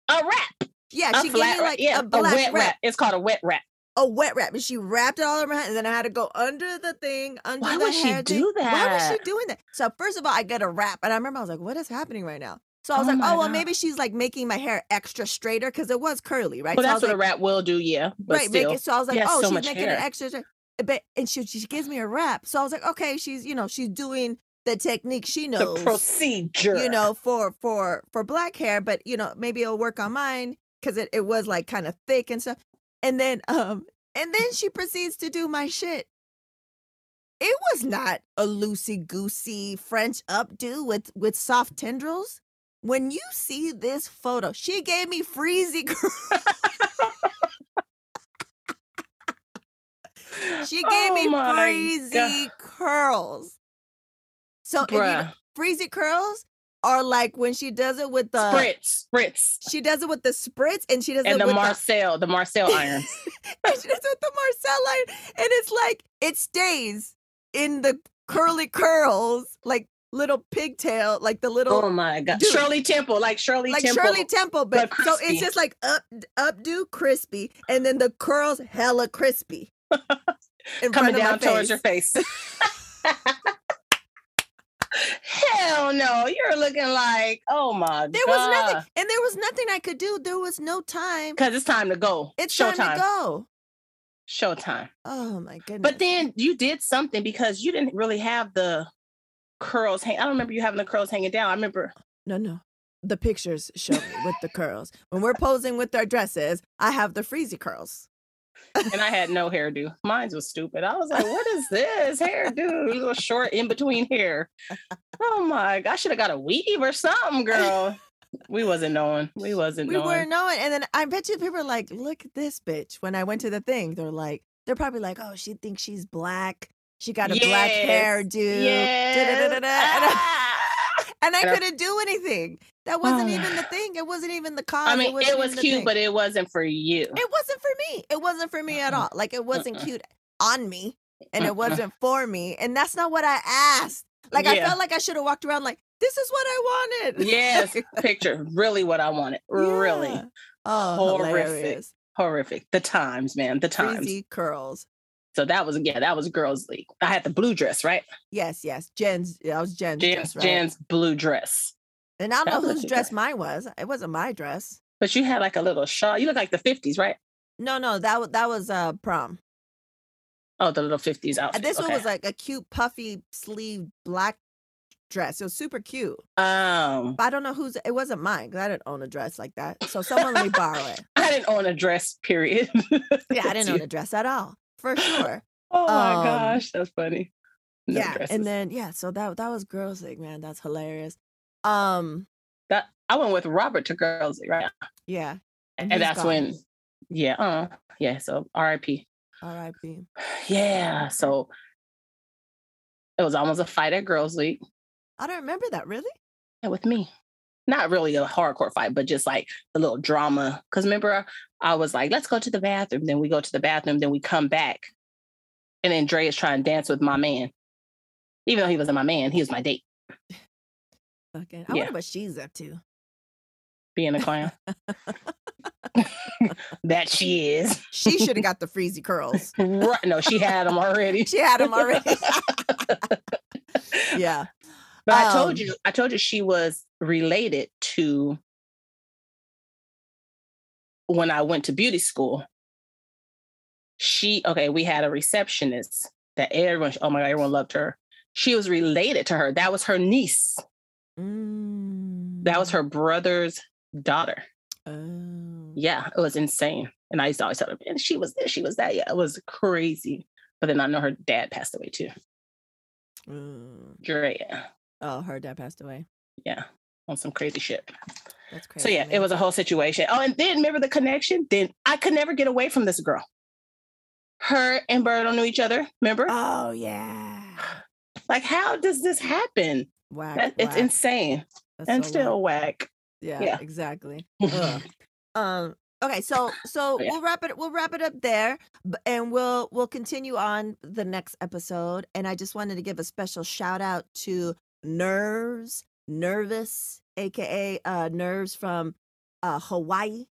a wrap. Yeah, A she gave me wrap. like yeah, a black wet wrap, wrap. It's called a wet wrap. A wet wrap, and she wrapped it all around, and then I had to go under the thing, under Why the would she hair thing. do Why was she doing that? So first of all, I get a wrap, and I remember I was like, "What is happening right now?" So I was Oh like, "Oh well, maybe she's like making my hair extra straighter because it was curly, right?" Well, so that's what like, a wrap will do, yeah. But right, make still, it. So I was like, "Oh, so she's making it extra." straight." Eh, but and she she gives me a wrap, so I was like, "Okay, she's you know she's doing the technique she knows, the procedure. you know, for for for black hair, but you know, maybe it'll work on mine because it, it was like kind of thick and stuff. And then um and then she proceeds to do my shit. It was not a loosey goosey French updo with with soft tendrils. When you see this photo, she gave me freezy curls. she gave Oh me freezy curls. So if you, Bruh. freezy curls are like when she does it with the spritz, spritz, she does it with the spritz and she does and it the with Marcel, the Marcel iron. and she does it with the Marcel line and it's like it stays in the curly curls like little pigtail like the little oh my god, Dude. Shirley Temple, like Shirley like Temple. Shirley Temple but, but so it's just like up updo crispy and then the curls hella crispy coming down towards your face. Hell no, you're looking like, oh my there god. was nothing and there was nothing I could do there was no time Because it's time to go. it's Showtime. time to go Showtime. oh my goodness But then you did something because you didn't really have the curls hang. I don't remember you having the curls hanging down. I remember No, no. The pictures show me with the curls. When we're posing with our dresses, I have the freezy curls. And I had no hairdo. Mine was stupid. I was like, what is this hairdo? A little short in between hair. Oh my god, I should have got a weave or something, girl. We wasn't knowing. We wasn't We knowing. weren't knowing. And then I bet you people are like, look at this bitch. When I went to the thing, they're like, they're probably like, oh, she thinks she's black. She got a black Yes. hairdo. Yes. Ah! And I couldn't do anything. That oh, wasn't Oh. even the thing. It wasn't even the cause. I mean, wasn't it was cute, thing. but it wasn't for you. it wasn't for me. It wasn't for me at all. Like it wasn't Mm-mm. cute on me, and it wasn't for me. And that's not what I asked. Like I felt like I should have walked around like this is what I wanted. Yes, picture really what I wanted. Really Oh, Horrific. hilarious. horrific. The times, man, the times. Freezy curls. So that was yeah, that was girls' league. I had the blue dress, right? Yes, yes. Jen's. That was Jen's Jen's dress, right? Jen's blue dress. and I don't know whose dress mine was. It wasn't my dress. But you had like a little shawl. You look like the fifties, right? No, no, that was that was uh prom. Oh, the little fifties And outfit. this one was like a cute puffy sleeve black dress. It was super cute. um But I don't know whose. It wasn't mine because I didn't own a dress like that. So someone let me borrow it. I didn't own a dress, period. Yeah, I didn't own a dress at all, for sure. Oh my Um, gosh, that's funny. No yeah, dresses. and then yeah, so that that was girls' league, man. That's hilarious. Um, that I went with Robert to girls, League, right? yeah, And, he's that's gone. when yeah, uh yeah, so RIP. R.I.P. Yeah, so it was almost a fight at Girls League I don't remember that really. and with me. Not really a hardcore fight, but just like a little drama. Because remember, I was like, let's go to the bathroom. Then we go to the bathroom, then we come back. And then Dre is trying to dance with my man. Even though he wasn't my man, he was my date, Fucking, I Yeah. wonder what she's up to. being a clown. that she is. She should have got the freezy curls. Right. No, she had them already. She had them already. yeah. But I Um, told you, I told you she was related to when I went to beauty school. She okay, we had a receptionist that everyone, oh my god, everyone loved her. She was related to her. That was her niece. That was Mm. her brother's daughter. Oh. Yeah, it was insane. And I used to always tell her, and she was this, she was that. Yeah, it was crazy. But then I know her dad passed away too. Mm. Drea. Oh, her dad passed away. Yeah. On some crazy shit. That's crazy. So yeah, it was a whole situation. Oh, and then remember the connection? Then I could never get away from this girl. Her and Birdo knew each other. Remember? Oh yeah. like, how does this happen? Wow. That, it's insane and still whack. Yeah, yeah. exactly. Um okay, so so Yeah. we'll wrap it we'll wrap it up there and we'll we'll continue on the next episode and I just wanted to give a special shout out to Nerves, Nervous, aka uh Nerves from uh Hawaii.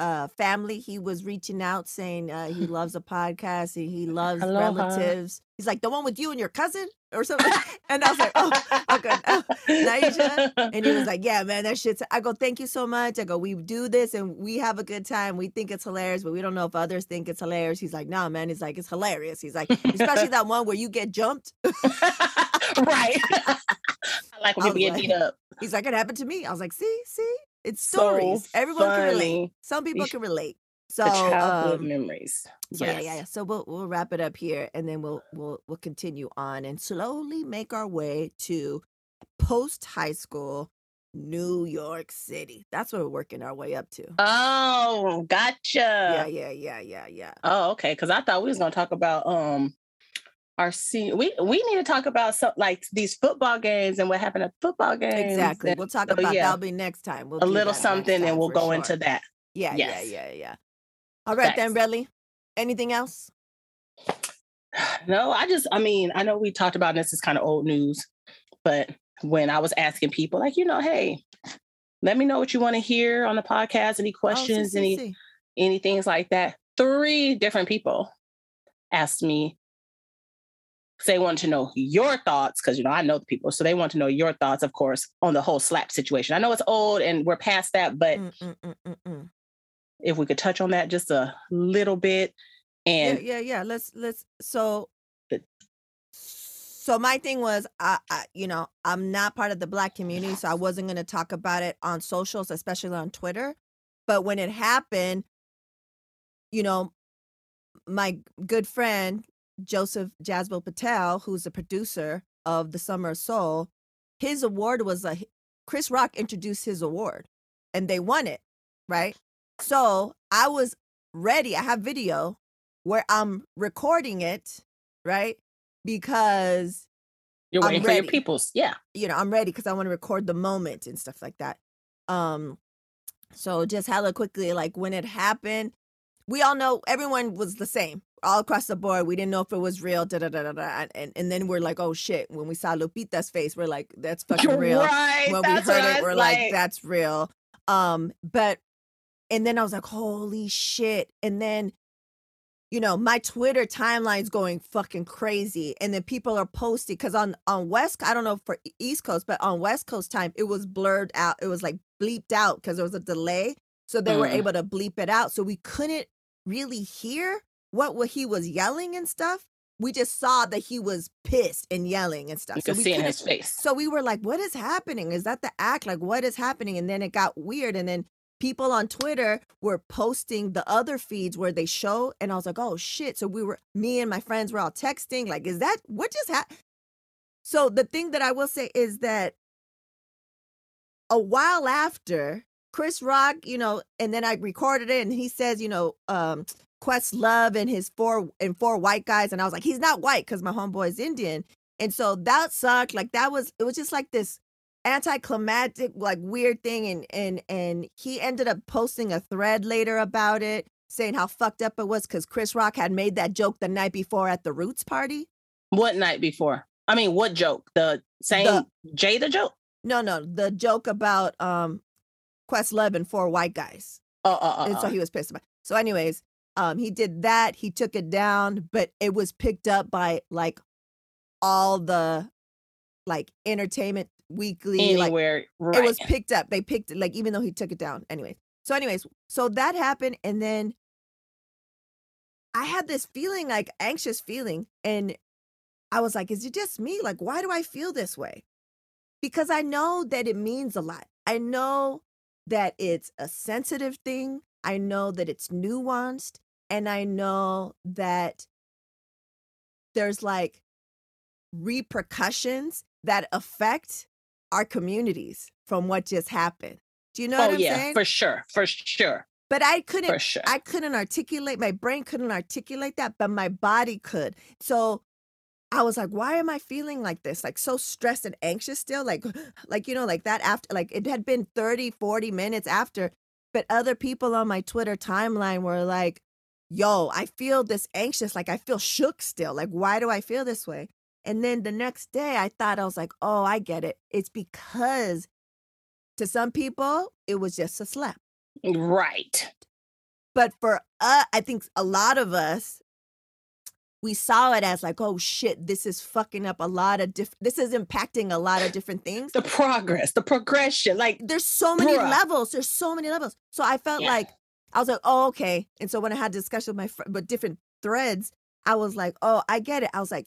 Uh, family, he was reaching out saying uh, he loves a podcast and he loves Aloha. relatives. He's like the one with you and your cousin or something. and I was like, oh, okay. Oh, Naisha? And he was like, Yeah, man, that shit's. I go, Thank you so much. I go, We do this and we have a good time. We think it's hilarious, but we don't know if others think it's hilarious. He's like, Nah, man. He's like, It's hilarious. He's like, Especially that one where you get jumped. right. I like when people get beat up. He's like, It happened to me. I was like, See, see, it's So stories. Everyone can relate. Some people can relate. So, the childhood um, memories. so yeah, yeah, yeah. So we'll we'll wrap it up here, and then we'll we'll we'll continue on and slowly make our way to post high school New York City. That's what we're working our way up to. Oh, gotcha. yeah, yeah, yeah, yeah, yeah. Oh, okay. Because I thought we was gonna talk about um We we need to talk about some like these football games and what happened at football games. Exactly. and We'll talk so, about yeah. that'll be next time. We'll a little something, and we'll go sure. into that. Yeah, Yes. yeah, yeah, yeah. All right then, Facts. Redley. Anything else? No, I just, I mean, I know we talked about this is kind of old news, but when I was asking people, like, you know, hey, let me know what you want to hear on the podcast, any Oh, questions, see, any any things like that. Three different people asked me. 'Cause They wanted to know your thoughts because you know I know the people, so they want to know your thoughts, of course, on the whole slap situation. I know it's old and we're past that, but Mm, mm, mm, mm, mm. if we could touch on that just a little bit, and yeah, yeah, yeah. Let's let's so But- so my thing was I, I you know, I'm not part of the black community, so I wasn't gonna talk about it on socials, especially on Twitter. But when it happened, you know, my good friend Joseph Jasmine Patel, who's the producer of the Summer of Soul, his award was a Chris Rock introduced his award and they won it, right? So I was ready. I have video where I'm recording it, right? Because you're waiting for your peoples. Yeah. you know, I'm ready because I want to record the moment and stuff like that. Um, so just hella quickly, like when it happened, we all know everyone was the same all across the board. We didn't know if it was real, da da da da da. And and then we're like, oh shit. When we saw Lupita's face, we're like, that's fucking real. Right. When we heard it, we're like, that's real. Um, but and then I was like, holy shit. And then you know, my Twitter timeline's going fucking crazy. And then people are posting because on on West, I don't know for East Coast, but on West Coast time, it was blurred out. It was like bleeped out because there was a delay. So they were Mm. able to bleep it out. So we couldn't really hear what, what he was yelling and stuff. We just saw that he was pissed and yelling and stuff. you so we see in his face. so we were like, what is happening? Is that the act? Like, what is happening? And then it got weird. And then people on Twitter were posting the other feeds where they show. And I was like, oh shit. So we were, me and my friends were all texting, like, is that what just happened? So the thing that I will say is that a while after Chris Rock, you know, and then I recorded it and he says, you know, um, Questlove and his four and four white guys. And I was like, he's not white because my homeboy is Indian. And so that sucked. Like that was it was just like this anticlimactic, like weird thing. And and and he ended up posting a thread later about it, saying how fucked up it was because Chris Rock had made that joke the night before at the Roots party. What night before? I mean, what joke? The same Jay The- Jada joke? No, no, the joke about um Questlove and four white guys. Uh, uh, uh, and so uh. he was pissed about. So, anyways, um, he did that. He took it down, but it was picked up by like all the like entertainment weekly, like right. it was picked up. They picked it, like even though he took it down. Anyways, so anyways, so that happened, and then I had this feeling, like anxious feeling, and I was like, "Is it just me? Like, why do I feel this way?" Because I know that it means a lot. I know that it's a sensitive thing. I know that it's nuanced, and I know that there's like repercussions that affect our communities from what just happened. Do you know oh what I'm yeah, saying? for sure, for sure, but I couldn't sure. I couldn't articulate my brain couldn't articulate that, but my body could. So I was like, why am I feeling like this? Like so stressed and anxious still? Like like you know, like that after like it had been 30, 40 minutes after. But other people on my Twitter timeline were like, yo, I feel this anxious, like I feel shook still. Like, why do I feel this way? And then the next day I thought I was like, oh, I get it. It's because to some people, it was just a slap. right. But for uh, I think a lot of us, we saw it as like, oh shit, this is fucking up a lot of different. This is impacting a lot of different things. The progress, the progression, like There's so many Bruh. levels. There's so many levels. So I felt Yeah. like I was like, oh okay. And so when I had discussion with my friend, but different threads, I was like, oh, I get it. I was like,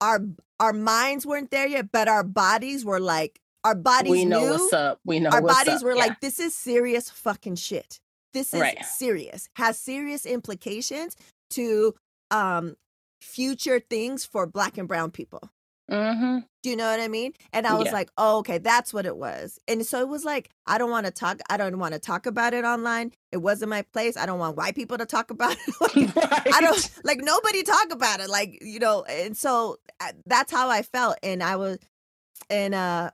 our our minds weren't there yet, but our bodies were like, our bodies we know knew what's up. We know our bodies up. were Yeah. like, this is serious fucking shit. This is Right. serious. Has serious implications to um future things for black and brown people. Mhm. Do you know what I mean? And I was Yeah. like, oh, okay, that's what it was. And so it was like, I don't want to talk, I don't want to talk about it online. It wasn't my place. I don't want white people to talk about it. Like, right. I don't like nobody talk about it. Like, you know, and so uh, that's how I felt. And I was, and uh,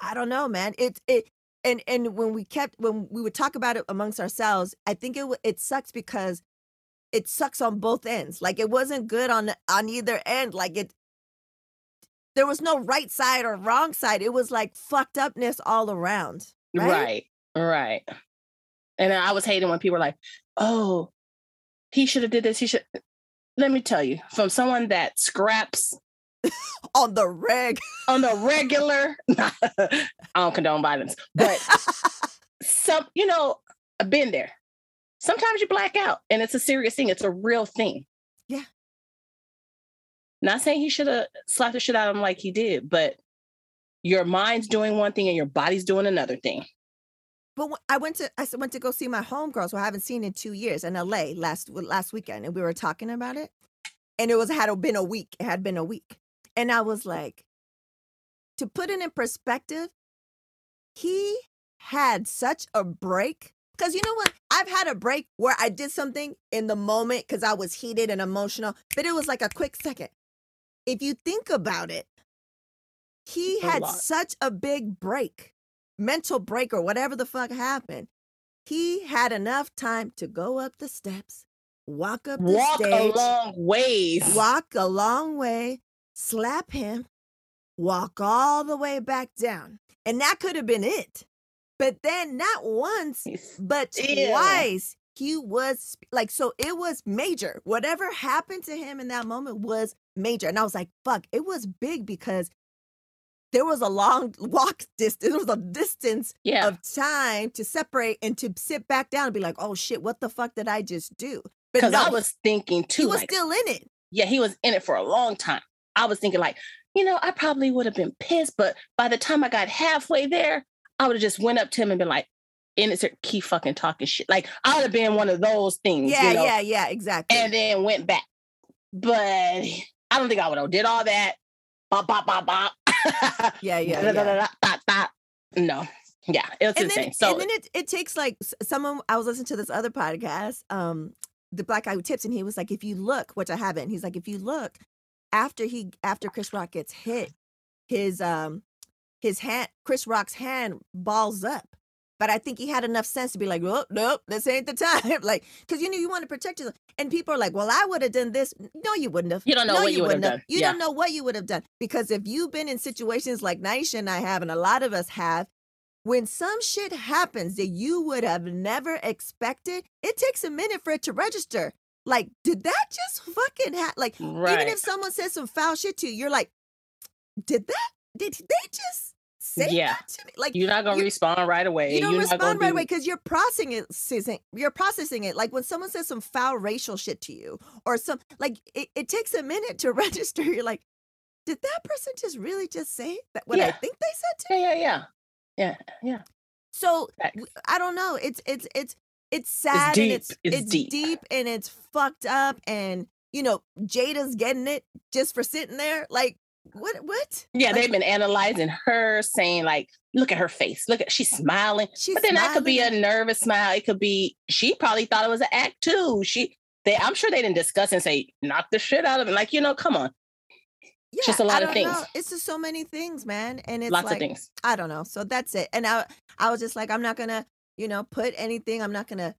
I don't know, man. It, it, and, and when we kept, when we would talk about it amongst ourselves, I think it, it sucks because it sucks on both ends. Like it wasn't good on, on either end. Like it, there was no right side or wrong side. It was like fucked upness all around. Right. Right. Right. And I was hating when people were like, "Oh, he should have did this. He should." Let me tell you, from someone that scraps On the reg. on the regular, I don't condone violence, but some, you know, I've been there. Sometimes you black out, and it's a serious thing. It's a real thing. Yeah. Not saying he should have slapped the shit out of him like he did, but your mind's doing one thing and your body's doing another thing. But I went to I went to go see my homegirls who I haven't seen in two years in LA last last weekend, and we were talking about it. And it was had been a week. It had been a week, and I was like, to put it in perspective, he had such a break. Because you know what? I've had a break where I did something in the moment because I was heated and emotional, but it was like a quick second. If you think about it, he A had lot. such a big break, mental break or whatever the fuck happened. He had enough time to go up the steps, walk up the Walk a long ways. walk a long way, slap him, walk all the way back down. And that could have been it. But then not once, but twice he was like, so it was major. Whatever happened to him in that moment was major. And I was like, fuck, it was big because there was a long walk distance. There was a distance Yeah. of time to separate and to sit back down and be like, oh shit, what the fuck did I just do? Because I was thinking too. he was like, still in it. yeah, he was in it for a long time. I was thinking, like, you know, I probably would have been pissed, but by the time I got halfway there, I would have just went up to him and been like, innocent, keep fucking talking shit. Like, I would have been one of those things, Yeah, you know, yeah, yeah, exactly. and then went back. But I don't think I would have did all that. Bop, bop, bop, bop. yeah, yeah, Da, da, da, yeah. da, da, da. No. Yeah, it was and insane. then, so and then it, it takes like someone I was listening to this other podcast, um, the black guy who tips, and he was like, if you look, which I haven't, he's like, if you look after he after Chris Rock gets hit, his um his hand Chris Rock's hand balls up. But I think he had enough sense to be like, oh, nope, this ain't the time. like, because you know, you want to protect yourself. And people are like, well, I would have done this. No, you wouldn't have. You don't know no, what you would have done. You Yeah. don't know what you would have done. Because if you've been in situations like Naisha and I have, and a lot of us have, when some shit happens that you would have never expected, it takes a minute for it to register. Like, did that just fucking happen? Like, right. even if someone says some foul shit to you, you're like, did that? Did they just say Yeah. that to me? Like, you're not gonna you- respond right away. you don't You're respond right do- away because you're processing it. Susan. You're processing it. Like when someone says some foul racial shit to you, or some like it, it takes a minute to register. You're like, did that person just really just say that what I think they said to me? Yeah, yeah, yeah. Yeah, yeah. So Facts. I don't know. It's it's it's it's sad deep. and it's It's deep. deep and it's fucked up and you know, Jada's getting it just for sitting there. Like, what? What? Yeah, Like- they've been analyzing her, saying like, "Look at her face. Look at she's smiling." She's but then that could be a nervous smile. It could be she probably thought it was an act too. She, they, I'm sure they didn't discuss and say, "Knock the shit out of it." Like you know, come on, yeah, just a lot of things. know. It's just so many things, man. And it's lots like, of things. I don't know. So that's it. And I, I was just like, I'm not gonna, you know, put anything. I'm not gonna.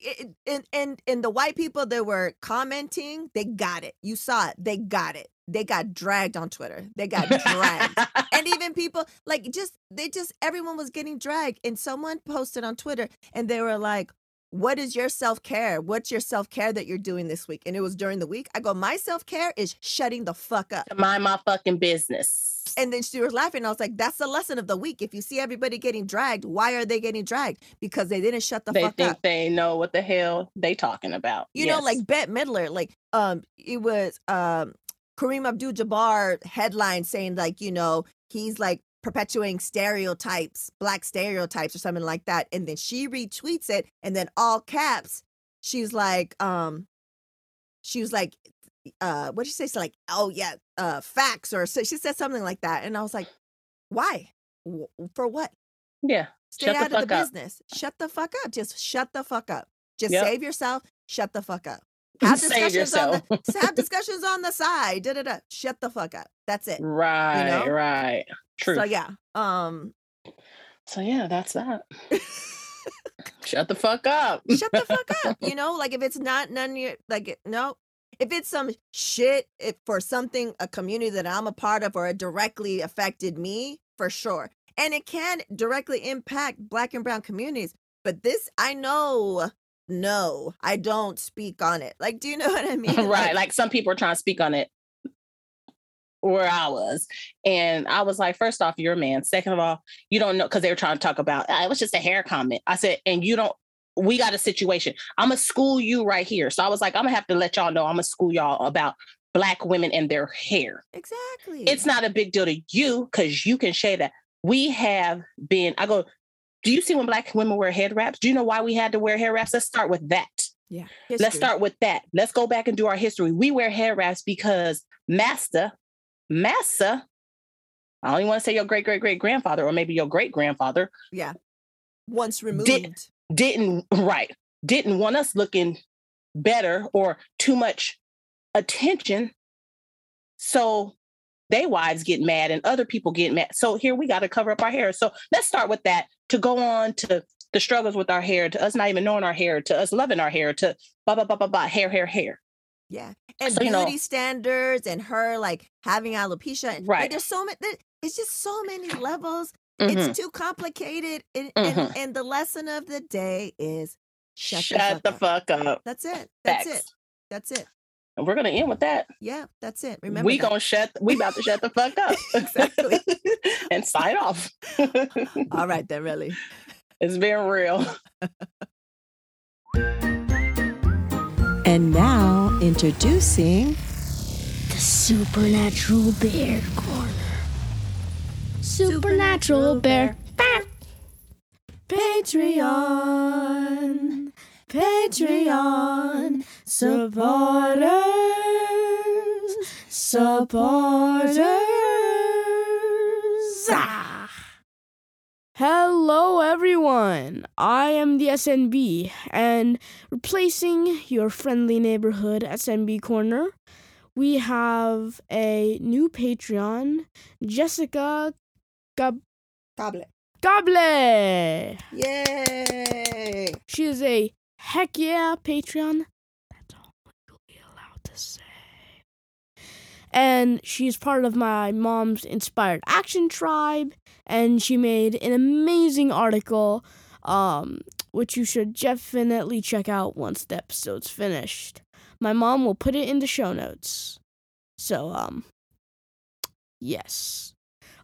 it- And and and the white people that were commenting, they got it. You saw it. They got it. They got dragged on Twitter. They got dragged. and even people like just they just everyone was getting dragged. And someone posted on Twitter, and they were like, "What is your self care? What's your self care that you're doing this week?" And it was during the week. I go, "My self care is shutting the fuck up." To mind my fucking business. And then she was laughing. I was like, that's the lesson of the week. If you see everybody getting dragged, why are they getting dragged? Because they didn't shut the they fuck up. they think they know what the hell they talking about. You know, like Bette Midler, like um it was um Kareem Abdul Jabbar headline saying like, you know, he's like perpetuating stereotypes, black stereotypes or something like that. And then she retweets it and then all caps, she's like, um, she was like, uh, what did she say? She's like, oh yeah, uh, facts or so she said something like that. And I was like, why? W- For what? yeah, Stay Shut the out of the up. business. Shut the fuck up. Just shut the fuck up. Just Yep. save yourself. Shut the fuck up. Have discussions on the have discussions on the side. Da, da, da. Shut the fuck up. That's it. right, know? right. True. So yeah. Um So yeah, that's that. Shut the fuck up. shut the fuck up. You know, like if it's not none your like no. If it's some shit if for something a community that I'm a part of or it directly affected me, for sure. And it can directly impact black and brown communities. But this I know no, I don't speak on it. Like, do you know what I mean? right. Like some people are trying to speak on it where I was. And I was like, first off, you're a man. Second of all, you don't know because they were trying to talk about "Ah, it was just a hair comment. I said, and you don't we got a situation. I'm gonna school you right here. So I was like, I'm gonna have to let y'all know I'm gonna school y'all about black women and their hair. exactly. It's not a big deal to you because you can share that. We have been, I go, do you see when black women wear head wraps? Do you know why we had to wear hair wraps? Let's start with that. yeah. Let's start with that. Let's go back and do our history. We wear hair wraps because Master, Massa, I don't want to say your great great great grandfather or maybe your great grandfather Yeah. Once removed. didn't right didn't want us looking better or too much attention. So they wives get mad and other people get mad. So here we got to cover up our hair. So let's start with that to go on to the struggles with our hair, to us not even knowing our hair, to us loving our hair, to blah blah blah blah blah hair hair hair. Yeah. And So, you beauty know- standards and her like having alopecia. and- like, Right. there's so many it's just so many levels. Mhm. It's too complicated. And, Mhm. and and the lesson of the day is shut, Shut, the, fuck, the up. fuck up. That's it. That's Facts. it. That's it. And we're gonna end with that. Yeah, that's it. Remember we that. gonna shut. We about to shut the fuck up. Exactly. and sign off. All right then, really. it's been real. And now, introducing The Supernatural Bear Corner. Supernatural Bear. Patreon. Patreon. Supporters. Supporters. Ah. Hello, everyone. I am the SNB, and replacing your friendly neighborhood SNB corner, we have a new Patreon, Jessica Gab- Goblet. Gable. Yay. She is a heck yeah Patreon. That's all legally allowed to say. And she's part of my mom's Inspired Action Tribe, and she made an amazing article, um, which you should definitely check out once the episode's finished. My mom will put it in the show notes. So, um, yes.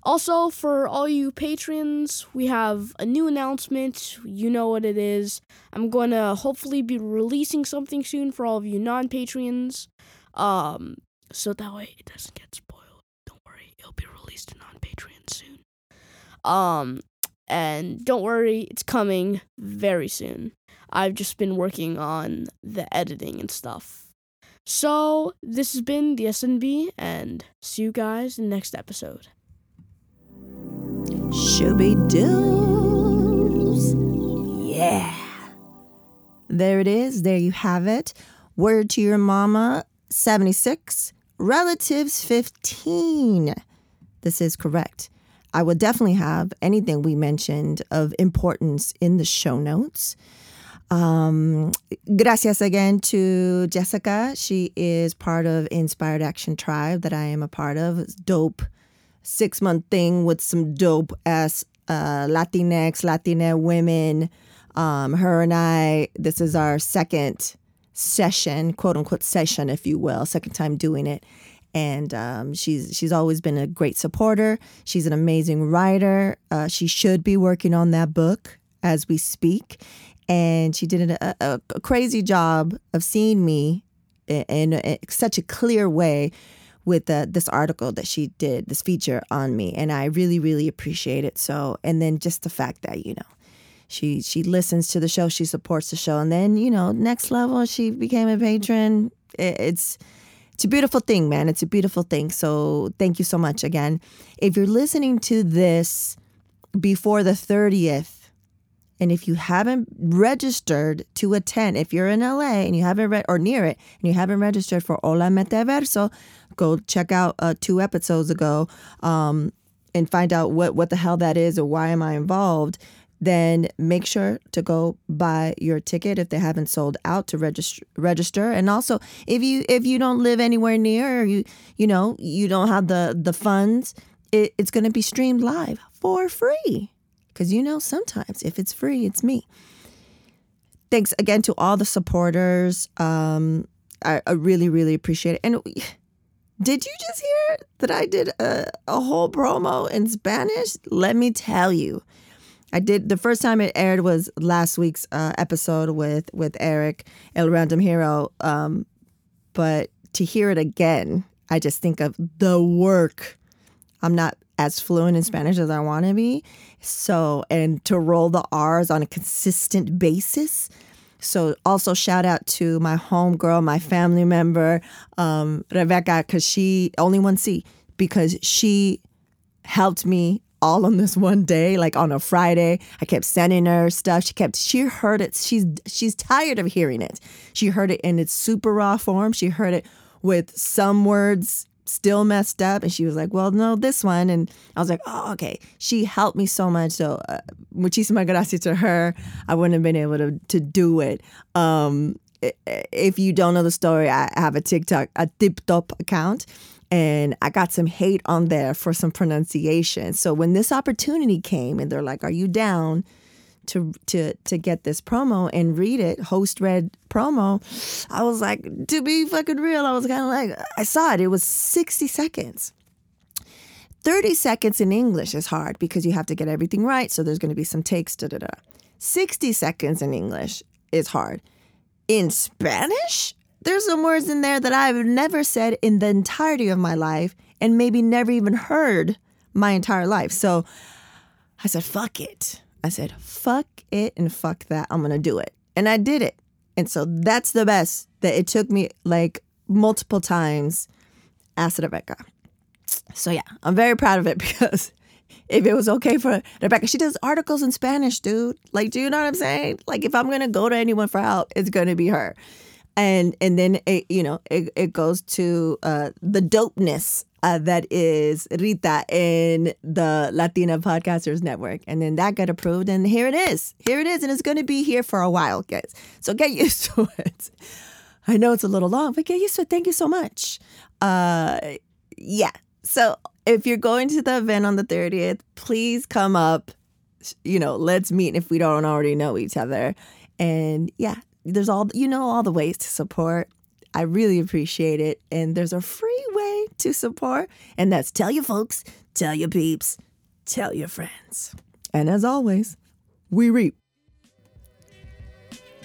Also, for all you patrons, we have a new announcement. You know what it is. I'm going to hopefully be releasing something soon for all of you non patrons. Um, so that way it doesn't get spoiled. Don't worry, it'll be released on Patreon soon. Um, and don't worry, it's coming very soon. I've just been working on the editing and stuff. So this has been the SNB, and see you guys in the next episode. Shooby doos. Yeah. There it is. There you have it. Word to your mama 76, relatives 15. This is correct. I will definitely have anything we mentioned of importance in the show notes. Um, gracias again to Jessica. She is part of Inspired Action Tribe that I am a part of. It's dope six month thing with some dope ass uh, Latinx, Latina women. Um, her and I, this is our second session, quote unquote session, if you will, second time doing it. And um, she's she's always been a great supporter. She's an amazing writer. Uh, she should be working on that book as we speak. And she did a, a, a crazy job of seeing me in, in, in such a clear way with this article that she did, this feature on me, and I really, really appreciate it. So, and then just the fact that you know, she she listens to the show, she supports the show, and then you know, next level, she became a patron. It, it's it's a beautiful thing, man. It's a beautiful thing. So, thank you so much again. If you're listening to this before the thirtieth. And if you haven't registered to attend, if you're in LA and you haven't read or near it and you haven't registered for Hola Metaverso, go check out uh, two episodes ago um, and find out what what the hell that is or why am I involved. Then make sure to go buy your ticket if they haven't sold out to register. Register, and also if you if you don't live anywhere near, or you you know you don't have the the funds, it, it's going to be streamed live for free. Because you know sometimes if it's free, it's me. Thanks again to all the supporters. Um, I, I really really appreciate it. And. Did you just hear that I did a, a whole promo in Spanish? Let me tell you. I did the first time it aired was last week's uh, episode with with Eric El Random Hero. Um, but to hear it again, I just think of the work. I'm not as fluent in Spanish as I want to be, so and to roll the R's on a consistent basis so also shout out to my homegirl, my family member, um, Rebecca, because she only one C because she helped me all on this one day, like on a Friday. I kept sending her stuff. She kept she heard it. She's she's tired of hearing it. She heard it in its super raw form. She heard it with some words still messed up. And she was like well no this one. And i was like oh okay. She helped me so much. So uh, muchísimas gracias to her. I wouldn't have been able to, to do it. Um, if you don't know the story i have a tiktok a tip top account and I got some hate on there for some pronunciation. So when this opportunity came and they're like, "Are you down to to to get this promo and read it, host read promo, I was like, to be fucking real, I was kind of like, I saw it. It was 60 seconds. 30 seconds in English is hard because you have to get everything right. So there's going to be some takes, da da da. 60 seconds in English is hard. In Spanish, there's some words in there that I've never said in the entirety of my life and maybe never even heard my entire life. So I said, fuck it. I said, fuck it and fuck that. I'm going to do it. And I did it. And so that's the best that it took me like multiple times. Asked Rebecca. So yeah, I'm very proud of it because if it was okay for Rebecca, she does articles in Spanish, dude. Like, do you know what I'm saying? Like, if I'm gonna go to anyone for help, it's gonna be her. And and then it, you know, it, it goes to uh, the dopeness uh, that is Rita in the Latina Podcasters Network. And then that got approved, and here it is. Here it is, and it's going to be here for a while, guys. So get used to it. I know it's a little long, but get used to it. Thank you so much. Uh, yeah. So if you're going to the event on the 30th, please come up. You know, let's meet if we don't already know each other. And yeah, there's all, you know, all the ways to support. I really appreciate it. And there's a free way to support, and that's tell your folks, tell your peeps, tell your friends. And as always, we reap.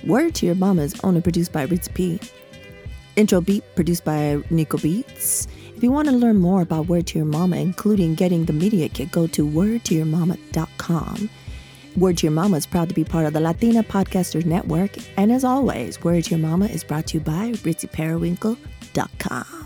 Word to Your Mama is owned and produced by Ritzy P. Intro beat produced by Nico Beats. If you want to learn more about Word to Your Mama, including getting the media kit, go to wordtoyourmama.com. Word to Your Mama is proud to be part of the Latina Podcasters Network. And as always, Word to Your Mama is brought to you by Ritzy Periwinkle gmail.com.